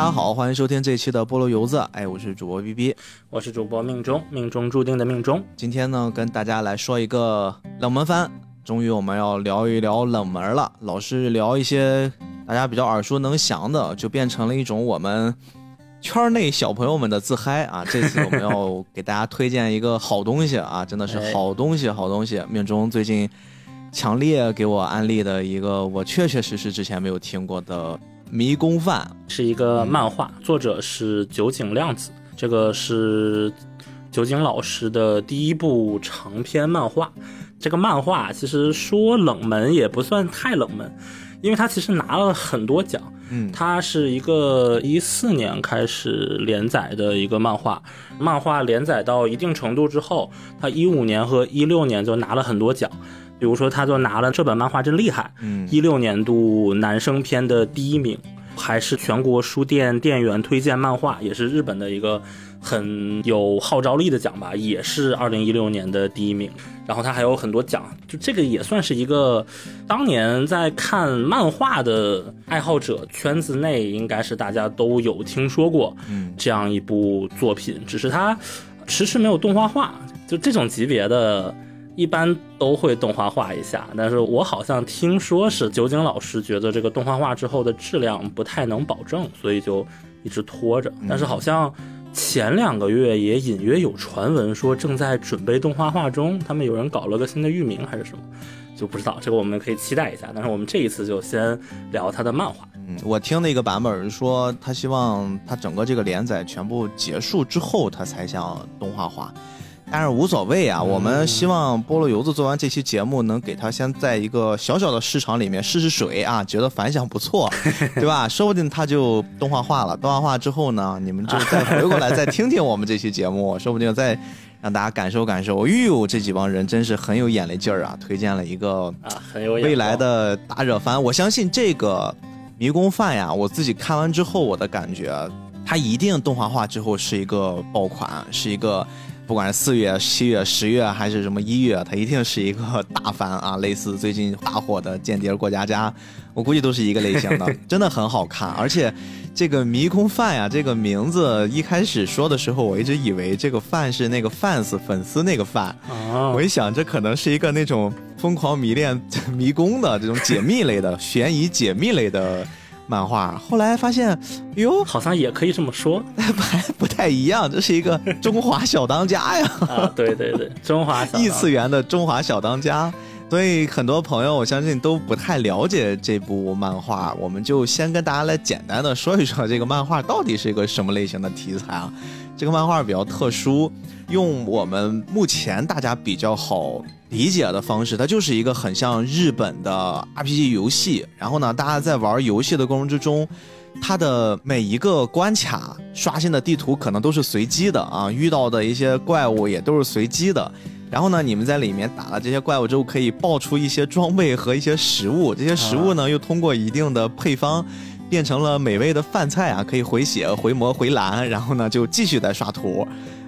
大家好，欢迎收听这期的菠萝油子。哎，我是主播 B B，我是主播命中，命中注定的命中。今天呢，跟大家来说一个冷门番。终于我们要聊一聊冷门了，老是聊一些大家比较耳熟能详的，就变成了一种我们圈内小朋友们的自嗨啊。这次我们要给大家推荐一个好东西啊，真的是好东西，好东西。命中最近强烈给我安利的一个，我确确实实之前没有听过的。迷宫饭是一个漫画，作者是酒井亮子。这个是酒井老师的第一部长篇漫画。这个漫画其实说冷门也不算太冷门，因为它其实拿了很多奖。嗯，它是一个一四年开始连载的一个漫画。漫画连载到一定程度之后，它一五年和一六年就拿了很多奖。比如说，他就拿了这本漫画真厉害，嗯，一六年度男生篇的第一名，还是全国书店店员推荐漫画，也是日本的一个很有号召力的奖吧，也是二零一六年的第一名。然后他还有很多奖，就这个也算是一个当年在看漫画的爱好者圈子内，应该是大家都有听说过，嗯，这样一部作品，只是它迟迟没有动画化，就这种级别的。一般都会动画化一下，但是我好像听说是酒井老师觉得这个动画化之后的质量不太能保证，所以就一直拖着。但是好像前两个月也隐约有传闻说正在准备动画化中，他们有人搞了个新的域名还是什么，就不知道这个我们可以期待一下。但是我们这一次就先聊他的漫画。嗯，我听的一个版本说他希望他整个这个连载全部结束之后，他才想动画化。但是无所谓啊，我们希望菠萝油子做完这期节目，能给他先在一个小小的市场里面试试水啊，觉得反响不错，对吧？说不定他就动画化了。动画化之后呢，你们就再回过来再听听我们这期节目，说不定再让大家感受感受。哎呦，这几帮人真是很有眼力劲儿啊！推荐了一个啊，很有未来的大热番。我相信这个迷宫饭呀，我自己看完之后，我的感觉，它一定动画化之后是一个爆款，是一个。不管是四月、七月、十月还是什么一月，它一定是一个大番啊！类似最近大火的《间谍过家家》，我估计都是一个类型的，真的很好看。而且这个迷宫饭呀，这个名字一开始说的时候，我一直以为这个饭是那个 fans 粉丝那个饭，我一想这可能是一个那种疯狂迷恋迷宫的这种解密类的悬疑解密类的。漫画后来发现，哟，好像也可以这么说，还不太一样。这是一个 中华小当家呀！啊，对对对，中华异次元的中华小当家。所以很多朋友我相信都不太了解这部漫画，我们就先跟大家来简单的说一说这个漫画到底是一个什么类型的题材啊？这个漫画比较特殊，用我们目前大家比较好。理解的方式，它就是一个很像日本的 RPG 游戏。然后呢，大家在玩游戏的过程之中，它的每一个关卡刷新的地图可能都是随机的啊，遇到的一些怪物也都是随机的。然后呢，你们在里面打了这些怪物之后，可以爆出一些装备和一些食物。这些食物呢，又通过一定的配方，变成了美味的饭菜啊，可以回血、回魔、回蓝。然后呢，就继续在刷图。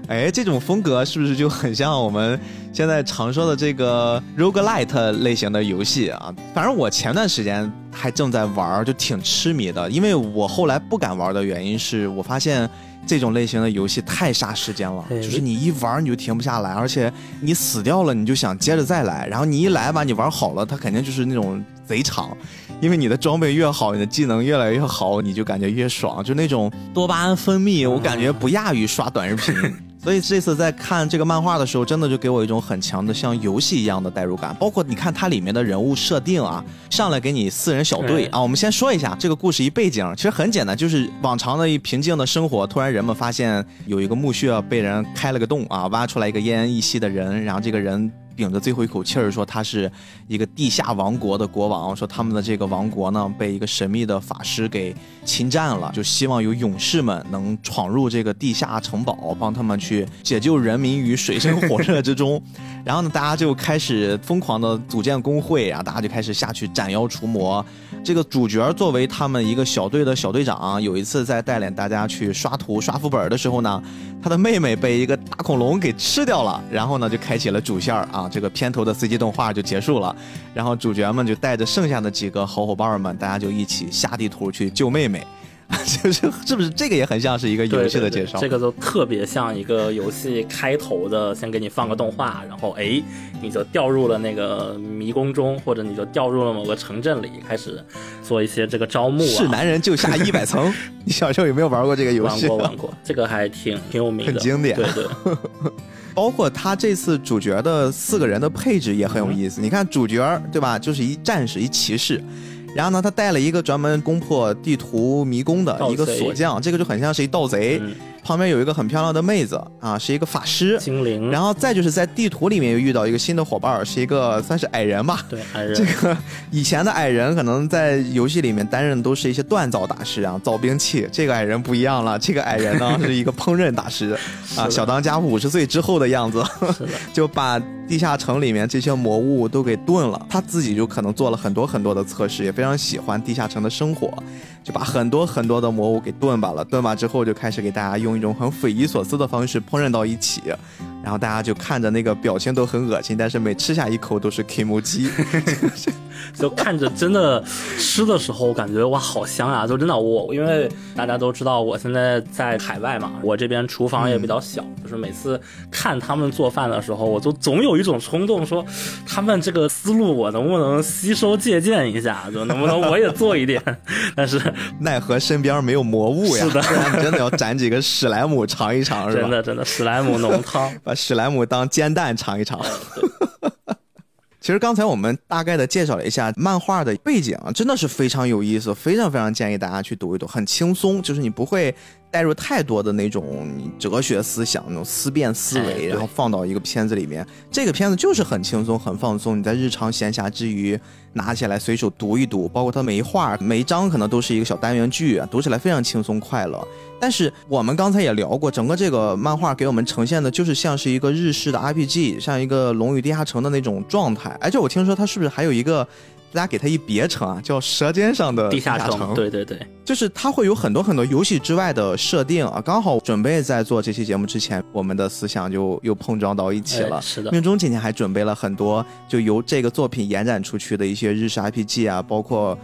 哎，这种风格是不是就很像我们现在常说的这个 roguelite 类型的游戏啊？反正我前段时间还正在玩，就挺痴迷的。因为我后来不敢玩的原因是我发现这种类型的游戏太杀时间了，就是你一玩你就停不下来，而且你死掉了你就想接着再来，然后你一来吧，你玩好了，它肯定就是那种贼长，因为你的装备越好，你的技能越来越好，你就感觉越爽，就那种多巴胺分泌，我感觉不亚于刷短视频。所以这次在看这个漫画的时候，真的就给我一种很强的像游戏一样的代入感。包括你看它里面的人物设定啊，上来给你四人小队啊。我们先说一下这个故事一背景，其实很简单，就是往常的一平静的生活，突然人们发现有一个墓穴被人开了个洞啊，挖出来一个奄奄一息的人，然后这个人。顶着最后一口气儿说他是一个地下王国的国王，说他们的这个王国呢被一个神秘的法师给侵占了，就希望有勇士们能闯入这个地下城堡，帮他们去解救人民于水深火热之中。然后呢，大家就开始疯狂的组建工会，然后大家就开始下去斩妖除魔。这个主角作为他们一个小队的小队长，有一次在带领大家去刷图刷副本的时候呢，他的妹妹被一个大恐龙给吃掉了，然后呢就开启了主线啊。这个片头的 CG 动画就结束了，然后主角们就带着剩下的几个好伙伴们，大家就一起下地图去救妹妹。就是是不是这个也很像是一个游戏的介绍？这个就特别像一个游戏开头的，先给你放个动画，然后哎，你就掉入了那个迷宫中，或者你就掉入了某个城镇里，开始做一些这个招募。是男人就下一百层。你小时候有没有玩过这个游戏？玩过，玩过。这个还挺挺有名的，很经典。对对。包括他这次主角的四个人的配置也很有意思。你看主角对吧，就是一战士，一骑士。然后呢，他带了一个专门攻破地图迷宫的一个锁匠，这个就很像是一盗贼。旁边有一个很漂亮的妹子啊，是一个法师精灵。然后再就是在地图里面又遇到一个新的伙伴，是一个算是矮人吧。对，矮人。这个以前的矮人可能在游戏里面担任都是一些锻造大师啊，造兵器。这个矮人不一样了，这个矮人呢是一个烹饪大师 啊，小当家五十岁之后的样子，就把地下城里面这些魔物都给炖了。他自己就可能做了很多很多的测试，也非常喜欢地下城的生活。就把很多很多的魔物给炖吧了，炖吧之后就开始给大家用一种很匪夷所思的方式烹饪到一起，然后大家就看着那个表情都很恶心，但是每吃下一口都是 K M G。就看着真的吃的时候，感觉哇好香啊！就真的我，因为大家都知道我现在在海外嘛，我这边厨房也比较小，就是每次看他们做饭的时候，我就总有一种冲动，说他们这个思路我能不能吸收借鉴一下，就能不能我也做一点？但是奈何身边没有魔物呀，是的，真的要攒几个史莱姆尝一尝，是吧？真的真的史莱姆浓汤，把史莱姆当煎蛋尝一尝。其实刚才我们大概的介绍了一下漫画的背景，真的是非常有意思，非常非常建议大家去读一读，很轻松，就是你不会。带入太多的那种哲学思想、那种思辨思维，然后放到一个片子里面。这个片子就是很轻松、很放松，你在日常闲暇之余拿起来随手读一读。包括它每一画、每一章可能都是一个小单元剧，读起来非常轻松快乐。但是我们刚才也聊过，整个这个漫画给我们呈现的就是像是一个日式的 RPG，像一个《龙与地下城》的那种状态。而且我听说它是不是还有一个？大家给它一别称啊，叫《舌尖上的地下城》。对对对，就是它会有很多很多游戏之外的设定啊。刚好准备在做这期节目之前，我们的思想就又碰撞到一起了。是的，命中今天还准备了很多，就由这个作品延展出去的一些日式 RPG 啊，包括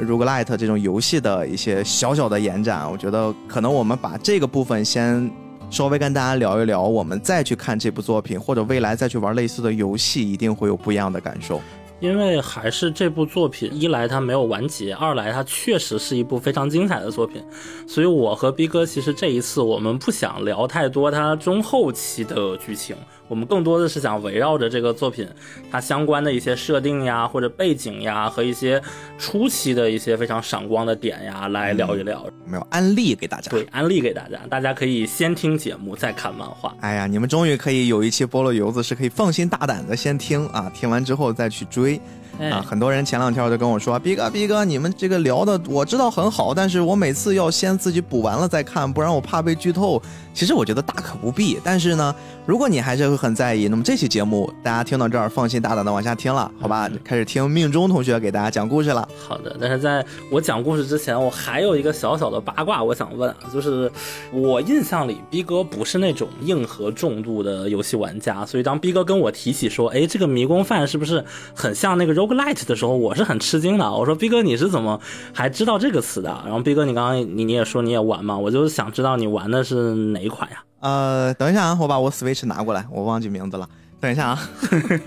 Roguelite 这种游戏的一些小小的延展。我觉得可能我们把这个部分先稍微跟大家聊一聊，我们再去看这部作品，或者未来再去玩类似的游戏，一定会有不一样的感受。因为还是这部作品，一来它没有完结，二来它确实是一部非常精彩的作品，所以我和逼哥其实这一次我们不想聊太多它中后期的剧情。我们更多的是想围绕着这个作品，它相关的一些设定呀，或者背景呀，和一些初期的一些非常闪光的点呀，来聊一聊。没有安利给大家，对，安利给大家，大家可以先听节目再看漫画。哎呀，你们终于可以有一期菠萝油子是可以放心大胆的先听啊，听完之后再去追。啊，很多人前两天就跟我说，逼哥，逼哥，你们这个聊的我知道很好，但是我每次要先自己补完了再看，不然我怕被剧透。其实我觉得大可不必，但是呢，如果你还是会很在意，那么这期节目大家听到这儿，放心大胆的往下听了，好吧？开始听命中同学给大家讲故事了。好的，但是在我讲故事之前，我还有一个小小的八卦，我想问啊，就是我印象里逼哥不是那种硬核重度的游戏玩家，所以当逼哥跟我提起说，哎，这个迷宫饭是不是很像那个 roguelite 的时候，我是很吃惊的。我说逼哥你是怎么还知道这个词的？然后逼哥你刚刚你你也说你也玩嘛，我就想知道你玩的是哪。哪款呀？呃，等一下啊，我把我 Switch 拿过来，我忘记名字了。等一下啊，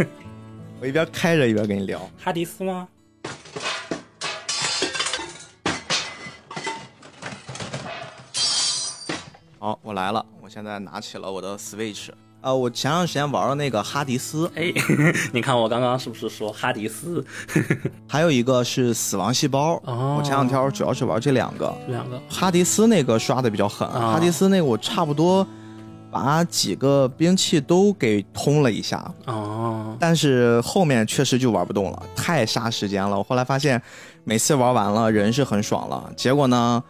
我一边开着一边跟你聊。哈迪斯吗？好，我来了。我现在拿起了我的 Switch。呃，我前段时间玩了那个哈迪斯，哎，你看我刚刚是不是说哈迪斯？还有一个是死亡细胞。哦，我前两天主要是玩这两个。两个。哈迪斯那个刷的比较狠，哈迪斯那个我差不多把几个兵器都给通了一下。哦。但是后面确实就玩不动了，太杀时间了。我后来发现，每次玩完了人是很爽了，结果呢？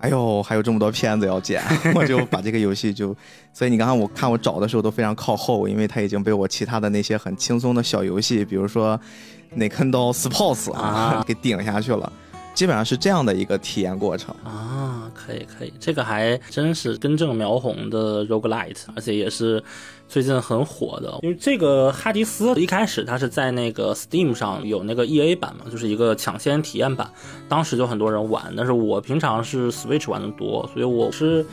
哎呦，还有这么多片子要剪，我就把这个游戏就，所以你刚刚我看我找的时候都非常靠后，因为它已经被我其他的那些很轻松的小游戏，比如说《Nintendo Sports》啊，给顶下去了。基本上是这样的一个体验过程啊，可以可以，这个还真是根正苗红的 roguelite，而且也是最近很火的。因为这个哈迪斯一开始它是在那个 Steam 上有那个 EA 版嘛，就是一个抢先体验版，当时就很多人玩。但是我平常是 Switch 玩的多，所以我是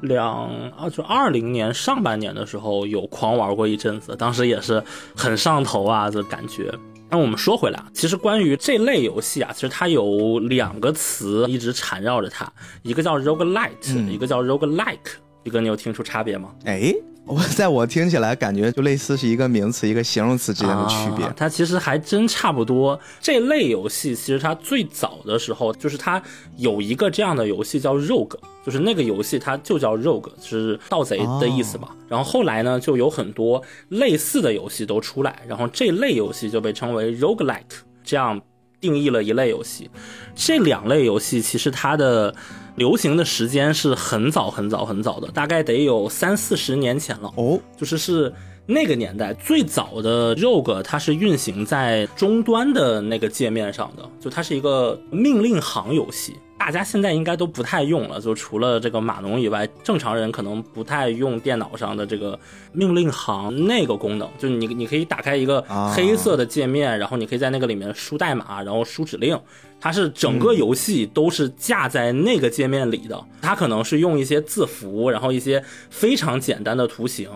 两啊就二零年上半年的时候有狂玩过一阵子，当时也是很上头啊这感觉。那我们说回来啊，其实关于这类游戏啊，其实它有两个词一直缠绕着它，一个叫 roguelite，、一个叫 roguelike。一哥，你有听出差别吗？哎，我在我听起来感觉就类似是一个名词一个形容词之间的区别。啊它其实还真差不多。这类游戏其实它最早的时候，就是它有一个这样的游戏叫 Rogue，就是那个游戏它就叫 Rogue，是盗贼的意思嘛。然后后来呢，就有很多类似的游戏都出来，然后这类游戏就被称为 Roguelike，这样定义了一类游戏。这两类游戏其实它的流行的时间是很早很早很早的，大概得有三四十年前了。哦，就是是那个年代最早的 Rogue，它是运行在终端的那个界面上的，就它是一个命令行游戏。大家现在应该都不太用了，就除了这个码农以外，正常人可能不太用电脑上的这个命令行那个功能。就是你你可以打开一个啊黑色的界面，然后你可以在那个里面输代码，然后输指令。它是整个游戏都是架在那个界面里的，它可能是用一些字符，然后一些非常简单的图形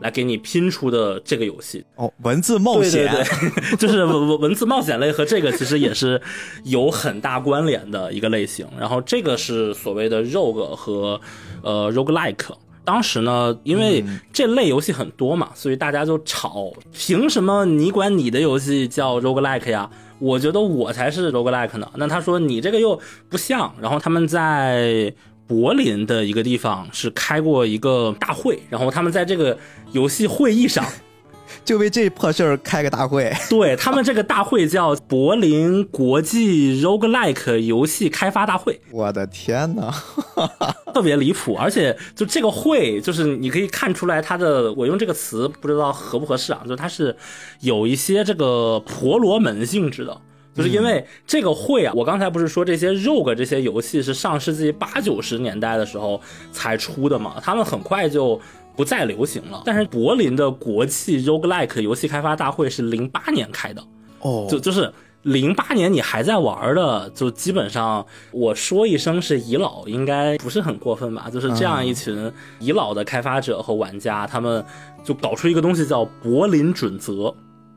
来给你拼出的这个游戏。哦，文字冒险，对对，就是文文文字冒险类和这个其实也是有很大关联的一个类型。然后这个是所谓的 rogue 和呃 roguelike。当时呢，因为这类游戏很多嘛，所以大家就吵，凭什么你管你的游戏叫 roguelike 呀？我觉得我才是 roguelike 呢。那他说你这个又不像。然后他们在柏林的一个地方是开过一个大会，然后他们在这个游戏会议上。就为这破事儿开个大会。对他们这个大会叫柏林国际 roguelike 游戏开发大会，我的天哪！特别离谱。而且就这个会，就是你可以看出来它的，我用这个词不知道合不合适啊，就是它是有一些这个婆罗门性质的。就是因为这个会啊，我刚才不是说这些 rogue 这些游戏是上世纪八九十年代的时候才出的嘛，他们很快就不再流行了。但是柏林的国际 roguelike 游戏开发大会是零八年开的，哦，就就是零八年你还在玩的，就基本上我说一声是遗老，应该不是很过分吧？就是这样一群遗老的开发者和玩家，他们就搞出一个东西叫柏林准则。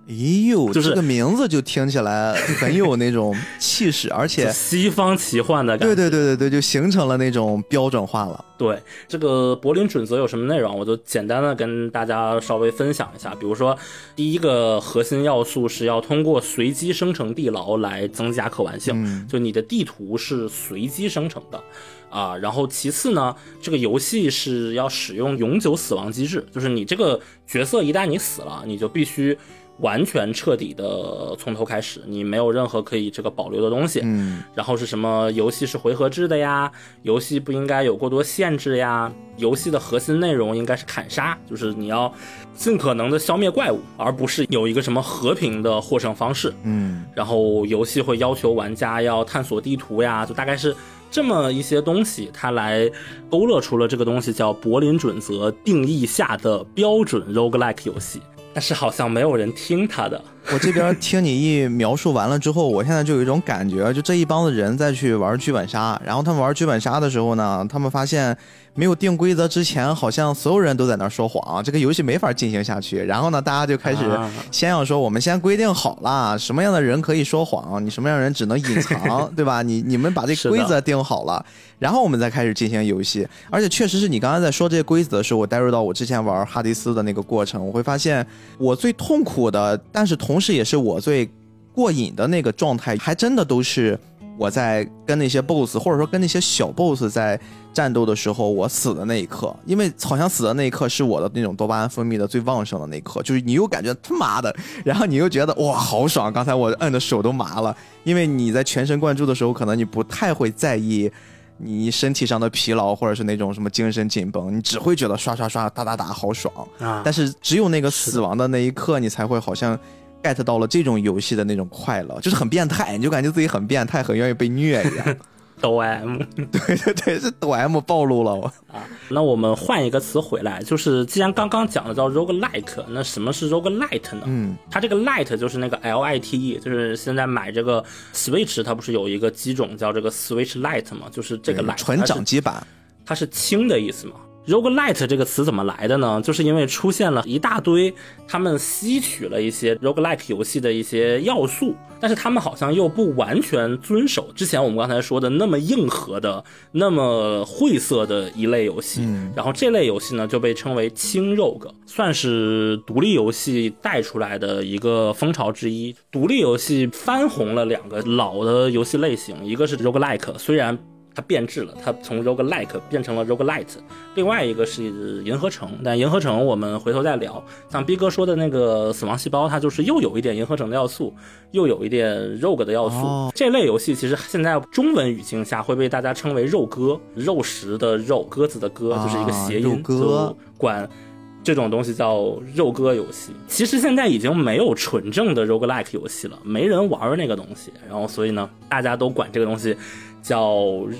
哎呦，就是这个名字就听起来很有那种气势，而且西方奇幻的感觉。对对对对对，就形成了那种标准化了。对这个柏林准则有什么内容，我就简单的跟大家稍微分享一下。比如说，第一个核心要素是要通过随机生成地牢来增加可玩性，嗯就你的地图是随机生成的。啊，然后其次呢，这个游戏是要使用永久死亡机制，就是你这个角色一旦你死了，你就必须完全彻底的从头开始，你没有任何可以这个保留的东西。嗯，然后是什么？游戏是回合制的呀，游戏不应该有过多限制呀。游戏的核心内容应该是砍杀，就是你要尽可能的消灭怪物，而不是有一个什么和平的获胜方式。嗯，然后游戏会要求玩家要探索地图呀，就大概是这么一些东西，它来勾勒出了这个东西叫柏林准则定义下的标准 roguelike 游戏。但是好像没有人听他的。我这边听你一描述完了之后，我现在就有一种感觉，就这一帮子人在去玩剧本杀，然后他们玩剧本杀的时候呢，他们发现没有定规则之前，好像所有人都在那儿说谎，这个游戏没法进行下去。然后呢，大家就开始啊先要说，我们先规定好了，什么样的人可以说谎，你什么样的人只能隐藏，对吧？你你们把这规则定好了，然后我们再开始进行游戏。而且确实是你刚才在说这些规则的时候，我带入到我之前玩哈迪斯的那个过程，我会发现我最痛苦的，但是同时也是我最过瘾的那个状态，还真的都是我在跟那些 BOSS 或者说跟那些小 BOSS 在战斗的时候，我死的那一刻，因为好像死的那一刻是我的那种多巴胺分泌的最旺盛的那一刻，就是你又感觉他妈的，然后你又觉得哇好爽，刚才我摁的手都麻了，因为你在全神贯注的时候，可能你不太会在意。你身体上的疲劳，或者是那种什么精神紧绷，你只会觉得刷刷刷、打打打好爽。啊，但是只有那个死亡的那一刻，你才会好像 get 到了这种游戏的那种快乐，就是很变态，你就感觉自己很变态，很愿意被虐一样。抖 M 对对对，是抖 M 暴露了我。啊。那我们换一个词回来，就是既然刚刚讲的叫 roguelike，那什么是 roguelite 呢？嗯，它这个 light 就是那个 L I T E，就是现在买这个 Switch，它不是有一个机种叫这个 Switch Lite 吗？就是这个对 light 纯它是掌机版。它是轻的意思嘛。Roguelite 这个词怎么来的呢？就是因为出现了一大堆他们吸取了一些 roguelike 游戏的一些要素，但是他们好像又不完全遵守之前我们刚才说的那么硬核的、那么晦涩的一类游戏。然后这类游戏呢就被称为轻 rogue，算是独立游戏带出来的一个风潮之一。独立游戏翻红了两个老的游戏类型，一个是 roguelike，虽然它变质了，它从 roguelike 变成了 roguelite。另外一个是银河城，但银河城我们回头再聊。像逼哥说的那个死亡细胞，它就是又有一点银河城的要素，又有一点 rogue 的要素。哦这类游戏其实现在中文语境下会被大家称为肉鸽，肉食的肉，鸽子的鸽，啊就是一个谐音，鸽就管。这种东西叫肉鸽游戏，其实现在已经没有纯正的 roguelike 游戏了，没人玩那个东西，然后所以呢，大家都管这个东西叫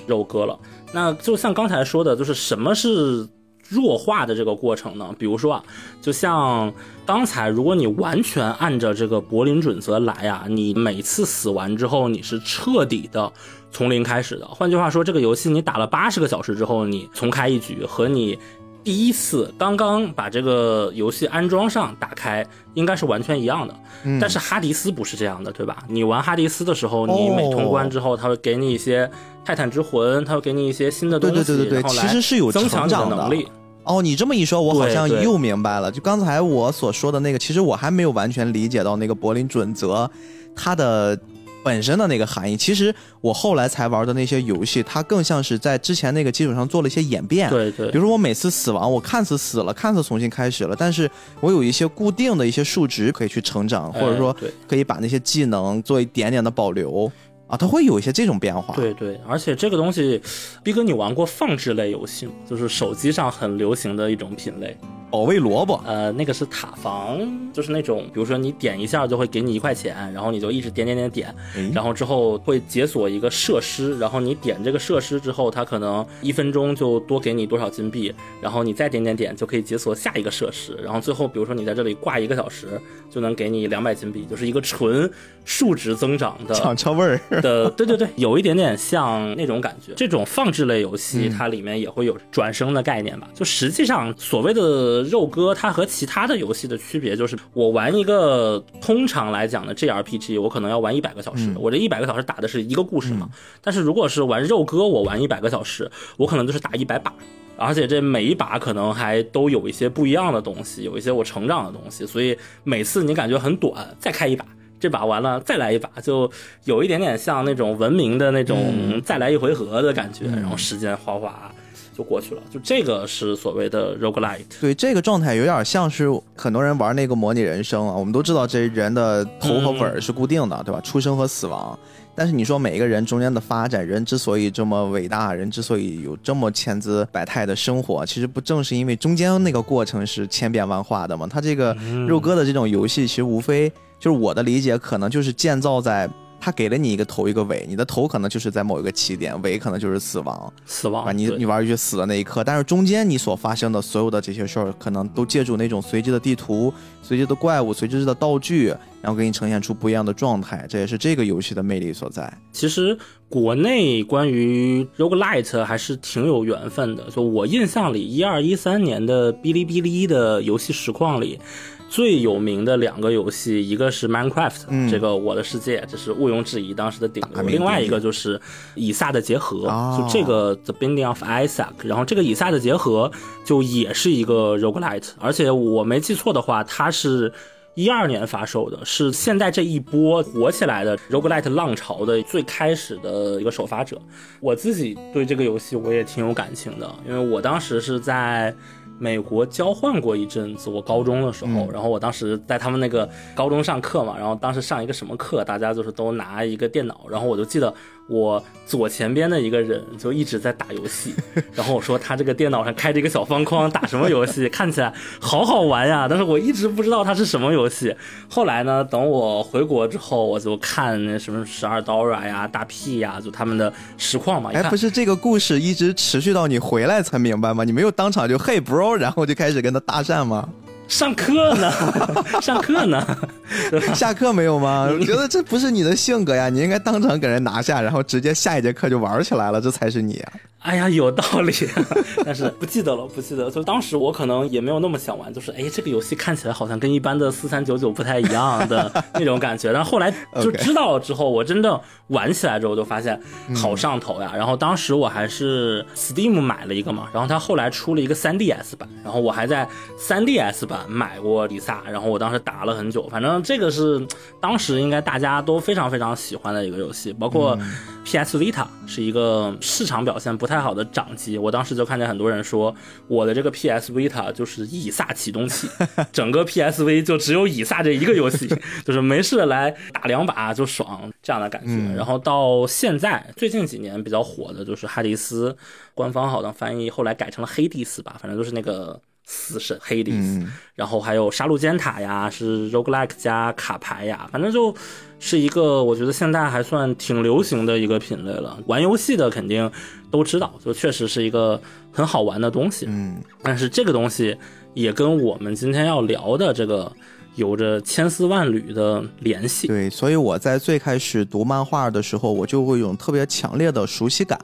肉鸽了。那就像刚才说的，就是什么是弱化的这个过程呢？比如说啊，就像刚才，如果你完全按照这个柏林准则来啊，你每次死完之后，你是彻底的从零开始的。换句话说，这个游戏你打了八十个小时之后，你重开一局，和你第一次刚刚把这个游戏安装上打开，应该是完全一样的。嗯但是哈迪斯不是这样的，对吧？你玩哈迪斯的时候，你每通关之后，它会给你一些泰坦之魂，它会给你一些新的东西，对对对其实是有增强你的能力。哦，你这么一说，我好像又明白了。就刚才我所说的那个，其实我还没有完全理解到那个柏林准则它的本身的那个含义。其实我后来才玩的那些游戏，它更像是在之前那个基础上做了一些演变。对对比如说我每次死亡，我看似死了，看似重新开始了，但是我有一些固定的一些数值可以去成长，或者说可以把那些技能做一点点的保留啊，它会有一些这种变化。对对，而且这个东西，逼哥，你玩过放置类游戏吗？就是手机上很流行的一种品类。保卫萝卜，呃，那个是塔防，就是那种，比如说你点一下就会给你一块钱，然后你就一直点点点点，然后之后会解锁一个设施，然后你点这个设施之后，它可能一分钟就多给你多少金币，然后你再点点点就可以解锁下一个设施，然后最后比如说你在这里挂一个小时，就能给你两百金币，就是一个纯数值增长的抢车味儿。的，对对对，有一点点像那种感觉。这种放置类游戏，它里面也会有转生的概念吧？就实际上所谓的肉鸽，它和其他的游戏的区别就是，我玩一个通常来讲的 JRPG，我可能要玩一百个小时，我这一百个小时打的是一个故事嘛。但是如果是玩肉鸽，我玩一百个小时，我可能就是打一百把。而且这每一把可能还都有一些不一样的东西，有一些我成长的东西，所以每次你感觉很短，再开一把，这把完了再来一把，就有一点点像那种文明的那种再来一回合的感觉，然后时间哗哗就过去了。就这个是所谓的 roguelite。对，这个状态有点像是很多人玩那个模拟人生啊。我们都知道这人的头和尾是固定的，对吧？出生和死亡。但是你说每一个人中间的发展，人之所以这么伟大，人之所以有这么千姿百态的生活，其实不正是因为中间那个过程是千变万化的吗？他这个肉鸽的这种游戏，其实无非就是我的理解，可能就是建造在。它给了你一个头一个尾，你的头可能就是在某一个起点，尾可能就是死亡。死亡啊，你你玩游戏死的那一刻，但是中间你所发生的所有的这些事儿，可能都借助那种随机的地图、随机的怪物、随机的道具，然后给你呈现出不一样的状态，这也是这个游戏的魅力所在。其实国内关于 roguelite 还是挺有缘分的。就我印象里，一二一三年的哔哩哔哩的游戏实况里。最有名的两个游戏，一个是 Minecraft，、嗯这个我的世界，这是毋庸置疑当时的顶流；另外一个就是以撒的结合，哦就这个 The Binding of Isaac。然后这个以撒的结合就也是一个 roguelite，而且我没记错的话，它是。一二年发售的，是现在这一波火起来的 roguelite 浪潮的最开始的一个首发者。我自己对这个游戏我也挺有感情的，因为我当时是在美国交换过一阵子，我高中的时候，然后我当时在他们那个高中上课嘛，然后当时上一个什么课，大家就是都拿一个电脑，然后我就记得我左前边的一个人就一直在打游戏，然后我说他这个电脑上开着一个小方框，打什么游戏？看起来好好玩呀！但是我一直不知道它是什么游戏。后来呢，等我回国之后，我就看那什么十二 Dora 呀、大 P 呀，就他们的实况嘛。哎，不是这个故事一直持续到你回来才明白吗？你没有当场就嘿 bro，然后就开始跟他搭讪吗？上课呢，上课呢，下课没有吗？我觉得这不是你的性格呀，你应该当场给人拿下，然后直接下一节课就玩起来了，这才是你。哎呀，有道理，但是不记得了，不记得。就当时我可能也没有那么想玩，就是哎，这个游戏看起来好像跟一般的四三九九不太一样的那种感觉。但后来就 知道了之后，我真正玩起来之后就发现好上头呀。然后当时我还是 Steam 买了一个嘛，然后它后来出了一个 3DS 版，然后我还在 3DS 版买过李萨，然后我当时打了很久。反正这个是当时应该大家都非常非常喜欢的一个游戏，包括 PS Vita 是一个市场表现不太。好的掌机，我当时就看见很多人说我的这个 PS Vita 就是以撒启动器，整个 PSV 就只有以撒这一个游戏，就是没事来打两把就爽这样的感觉。然后到现在最近几年比较火的就是哈迪斯，官方好像翻译后来改成了黑迪斯吧，反正就是那个。死神黑迪斯，然后还有杀戮尖塔呀，是 roguelike 加卡牌呀，反正就是一个我觉得现在还算挺流行的一个品类了。玩游戏的肯定都知道，就确实是一个很好玩的东西。嗯，但是这个东西也跟我们今天要聊的这个有着千丝万缕的联系。对，所以我在最开始读漫画的时候，我就会有特别强烈的熟悉感。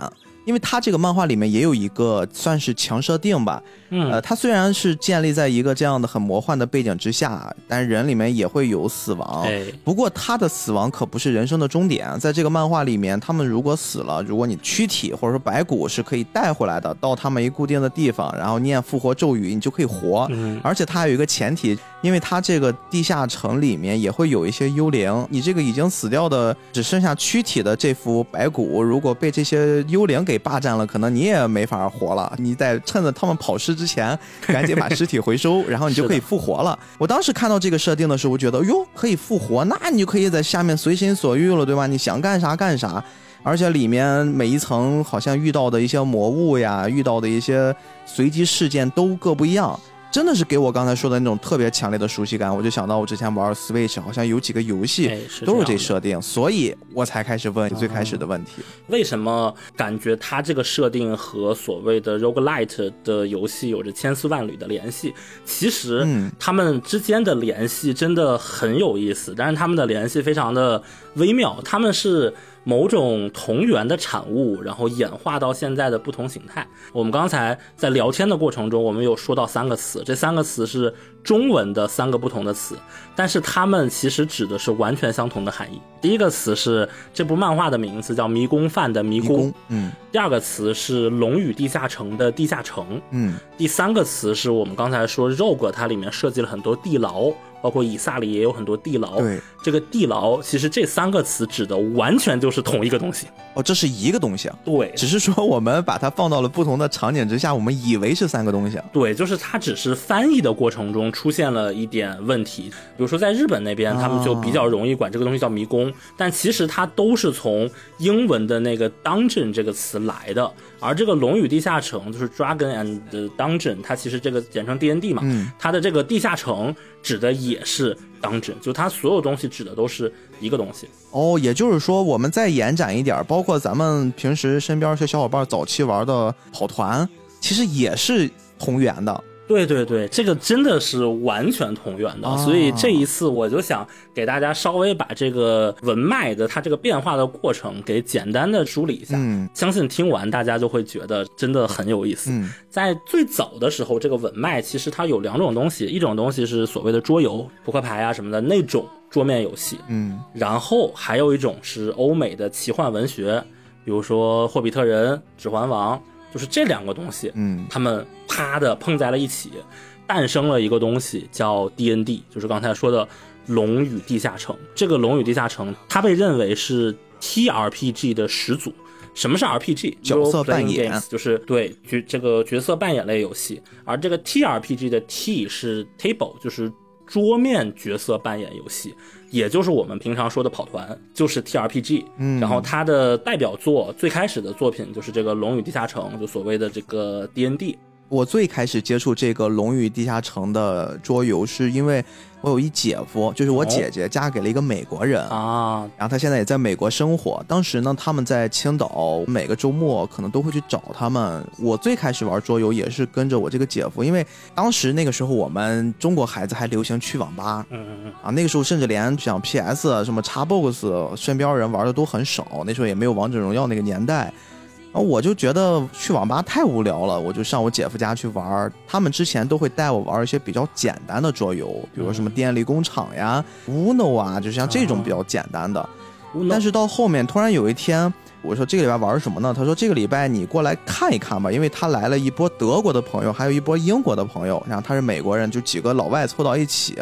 因为它这个漫画里面也有一个算是强设定吧，嗯，呃，它虽然是建立在一个这样的很魔幻的背景之下，但人里面也会有死亡。不过他的死亡可不是人生的终点，在这个漫画里面，他们如果死了，如果你躯体或者说白骨是可以带回来的，到他们一固定的地方，然后念复活咒语，你就可以活。而且它还有一个前提，因为它这个地下城里面也会有一些幽灵，你这个已经死掉的只剩下躯体的这副白骨，如果被这些幽灵给霸占了，可能你也没法活了。你得趁着他们跑尸之前，赶紧把尸体回收，然后你就可以复活了。我当时看到这个设定的时候，我觉得哟，可以复活，那你就可以在下面随心所欲了，对吧？你想干啥干啥。而且里面每一层好像遇到的一些魔物呀，遇到的一些随机事件都各不一样。真的是给我刚才说的那种特别强烈的熟悉感，我就想到我之前玩 Switch，好像有几个游戏都是这设定，所以我才开始问最开始的问题：为什么感觉它这个设定和所谓的 Roguelite 的游戏有着千丝万缕的联系？其实，他们之间的联系真的很有意思，但是他们的联系非常的微妙，他们是。某种同源的产物，然后演化到现在的不同形态。我们刚才在聊天的过程中，我们有说到三个词，这三个词是中文的三个不同的词，但是它们其实指的是完全相同的含义。第一个词是这部漫画的名字叫《迷宫饭》的迷宫，嗯。第二个词是《龙与地下城》的地下城，嗯。第三个词是我们刚才说 Rogue，它里面设计了很多地牢。包括以萨里也有很多地牢，对这个地牢，其实这三个词指的完全就是同一个东西。哦，这是一个东西啊。对，只是说我们把它放到了不同的场景之下，我们以为是三个东西。对，就是它只是翻译的过程中出现了一点问题。比如说在日本那边，他们就比较容易管这个东西叫迷宫，但其实它都是从英文的那个 dungeon 这个词来的。而这个龙与地下城就是 Dragon and Dungeon，它其实这个简称 D N D 嘛，它的这个地下城指的也是 Dungeon，就它所有东西指的都是一个东西。哦，也就是说，我们再延展一点，包括咱们平时身边一些小伙伴早期玩的跑团，其实也是同源的。对对对，这个真的是完全同源的，所以这一次我就想给大家稍微把这个文脉的它这个变化的过程给简单的梳理一下，相信听完大家就会觉得真的很有意思。在最早的时候，这个文脉其实它有两种东西，一种东西是所谓的桌游、扑克牌啊什么的那种桌面游戏，嗯，然后还有一种是欧美的奇幻文学，比如说《霍比特人》《指环王》。就是这两个东西，嗯，他们啪的碰在了一起，诞生了一个东西叫 D N D，就是刚才说的《龙与地下城》。这个《龙与地下城》它被认为是 T R P G 的始祖。什么是 R P G？角色扮演，就是对角这个角色扮演类游戏。而这个 T R P G 的 T 是 table，就是桌面角色扮演游戏，也就是我们平常说的跑团，就是 T R P G。嗯然后它的代表作最开始的作品就是这个《龙与地下城》，就所谓的这个 D N D。我最开始接触这个《龙与地下城》的桌游，是因为我有一姐夫，就是我姐姐嫁给了一个美国人。啊，然后他现在也在美国生活。当时呢，他们在青岛，每个周末可能都会去找他们。我最开始玩桌游也是跟着我这个姐夫，因为当时那个时候我们中国孩子还流行去网吧嗯嗯嗯，啊，那个时候甚至连像 PS 什么 Xbox 身边人玩的都很少，那时候也没有王者荣耀那个年代。然后我就觉得去网吧太无聊了，我就上我姐夫家去玩儿。他们之前都会带我玩一些比较简单的桌游，比如说什么电力工厂呀、Uno 啊，就像这种比较简单的。但是到后面突然有一天，我说这个礼拜玩什么呢？他说这个礼拜你过来看一看吧，因为他来了一波德国的朋友，还有一波英国的朋友，然后他是美国人，就几个老外凑到一起，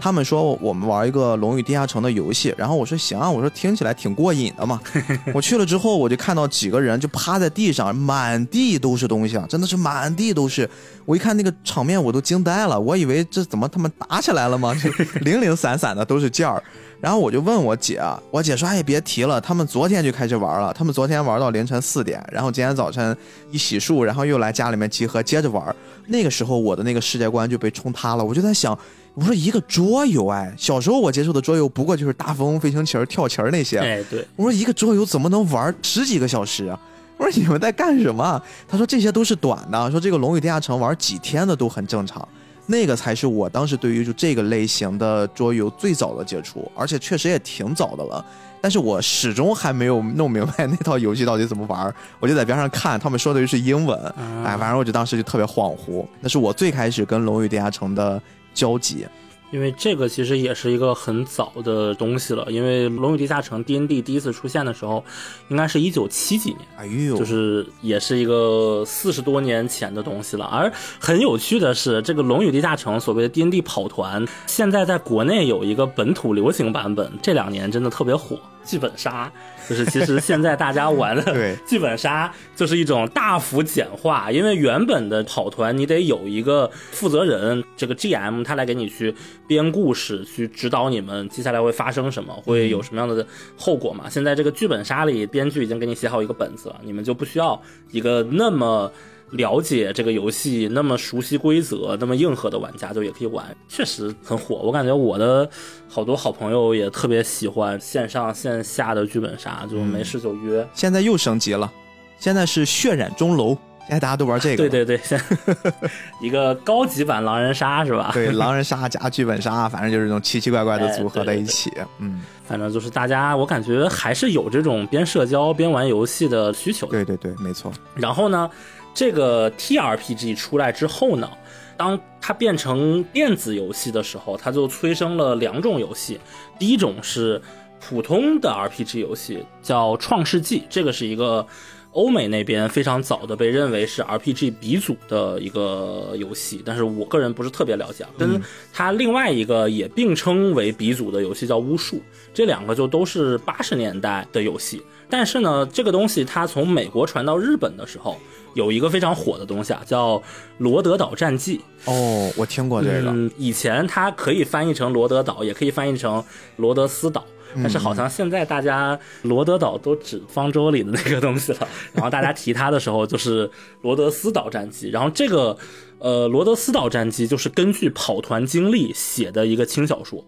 他们说我们玩一个《龙与地下城》的游戏，然后我说行啊，我说听起来挺过瘾的嘛。我去了之后，我就看到几个人就趴在地上，满地都是东西啊，真的是满地都是。我一看那个场面，我都惊呆了，我以为这怎么他们打起来了吗？就零零散散的都是件儿。然后我就问我姐，我姐说：“哎，别提了，他们昨天就开始玩了，他们昨天玩到凌晨四点，然后今天早晨一洗漱，然后又来家里面集合，接着玩。那个时候我的那个世界观就被冲塌了，我就在想，我说一个桌游，哎，小时候我接触的桌游不过就是大富翁、飞行棋、跳棋那些，哎，对，我说一个桌游怎么能玩十几个小时啊？我说你们在干什么？他说这些都是短的，说这个《龙与地下城》玩几天的都很正常。那个才是我当时对于就这个类型的桌游最早的接触，而且确实也挺早的了。但是我始终还没有弄明白那套游戏到底怎么玩，我就在边上看，他们说的是英文，哎，反正我就当时就特别恍惚。那是我最开始跟《龙与地下城》的交集。因为这个其实也是一个很早的东西了，因为《龙与地下城》D N D 第一次出现的时候，应该是一九七几年，哎呦，就是也是一个四十多年前的东西了。而很有趣的是，这个《龙与地下城》所谓的 D N D 跑团，现在在国内有一个本土流行版本，这两年真的特别火。剧本杀就是其实现在大家玩的剧本杀就是一种大幅简化，因为原本的跑团你得有一个负责人，这个 GM 他来给你去编故事，去指导你们接下来会发生什么，会有什么样的后果嘛。现在这个剧本杀里，编剧已经给你写好一个本子了，你们就不需要一个那么。了解这个游戏那么熟悉规则、那么硬核的玩家就也可以玩，确实很火。我感觉我的好多好朋友也特别喜欢线上线下的剧本杀，就没事就约。现在又升级了，现在是血染钟楼，现在大家都玩这个。对对对，现 一个高级版狼人杀是吧？对，狼人杀加剧本杀，反正就是这种奇奇怪怪的组合在一起。嗯，反正就是大家，我感觉还是有这种边社交边玩游戏的需求的。对对对，没错。然后呢，这个 TRPG 出来之后呢，当它变成电子游戏的时候，它就催生了两种游戏。第一种是普通的 RPG 游戏，叫《创世纪》，这个是一个欧美那边非常早的被认为是 RPG 鼻祖的一个游戏，但是我个人不是特别了解。啊。跟它另外一个也并称为鼻祖的游戏叫《巫术》，这两个就都是八十年代的游戏。但是呢，这个东西它从美国传到日本的时候，有一个非常火的东西啊，叫《罗德岛战记》。哦，我听过这个。嗯，以前它可以翻译成罗德岛，也可以翻译成罗德斯岛。但是好像现在大家罗德岛都指方舟里的那个东西了，然后大家提它的时候就是罗德斯岛战记。然后这个呃罗德斯岛战记就是根据跑团经历写的一个轻小说。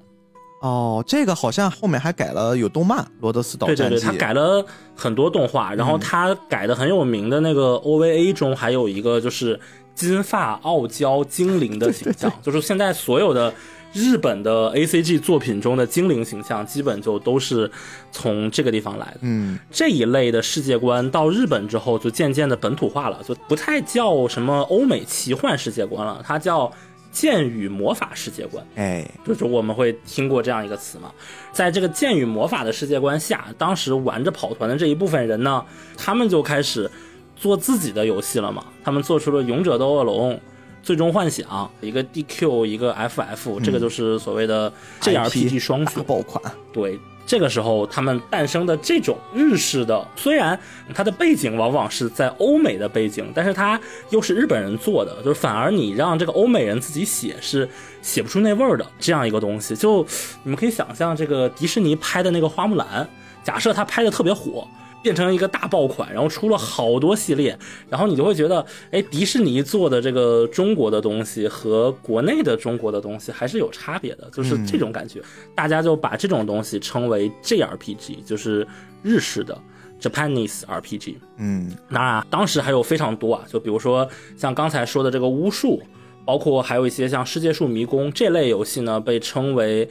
哦，这个好像后面还改了有动漫《罗德斯岛战记》，对对对，他改了很多动画，然后他改的很有名的那个 OVA 中还有一个就是金发傲娇精灵的形象，就是现在所有的日本的 ACG 作品中的精灵形象，基本就都是从这个地方来的。嗯，这一类的世界观到日本之后，就渐渐的本土化了，就不太叫什么欧美奇幻世界观了，它叫。剑与魔法世界观，哎，就是我们会听过这样一个词嘛，在这个剑与魔法的世界观下，当时玩着跑团的这一部分人呢，他们就开始做自己的游戏了嘛，他们做出了《勇者斗恶龙》《最终幻想》，一个 DQ，一个 FF，、这个就是所谓的 JRPG 双雄。爆款，对，这个时候，他们诞生的这种日式的，虽然它的背景往往是在欧美的背景，但是它又是日本人做的，就是反而你让这个欧美人自己写是写不出那味儿的这样一个东西。就你们可以想象，这个迪士尼拍的那个花木兰，假设它拍的特别火。变成一个大爆款，然后出了好多系列，然后你就会觉得，哎，迪士尼做的这个中国的东西和国内的中国的东西还是有差别的，就是这种感觉。大家就把这种东西称为 JRPG，就是日式的 Japanese RPG。嗯，那当时还有非常多啊，就比如说像刚才说的这个巫术，包括还有一些像世界树迷宫这类游戏呢，被称为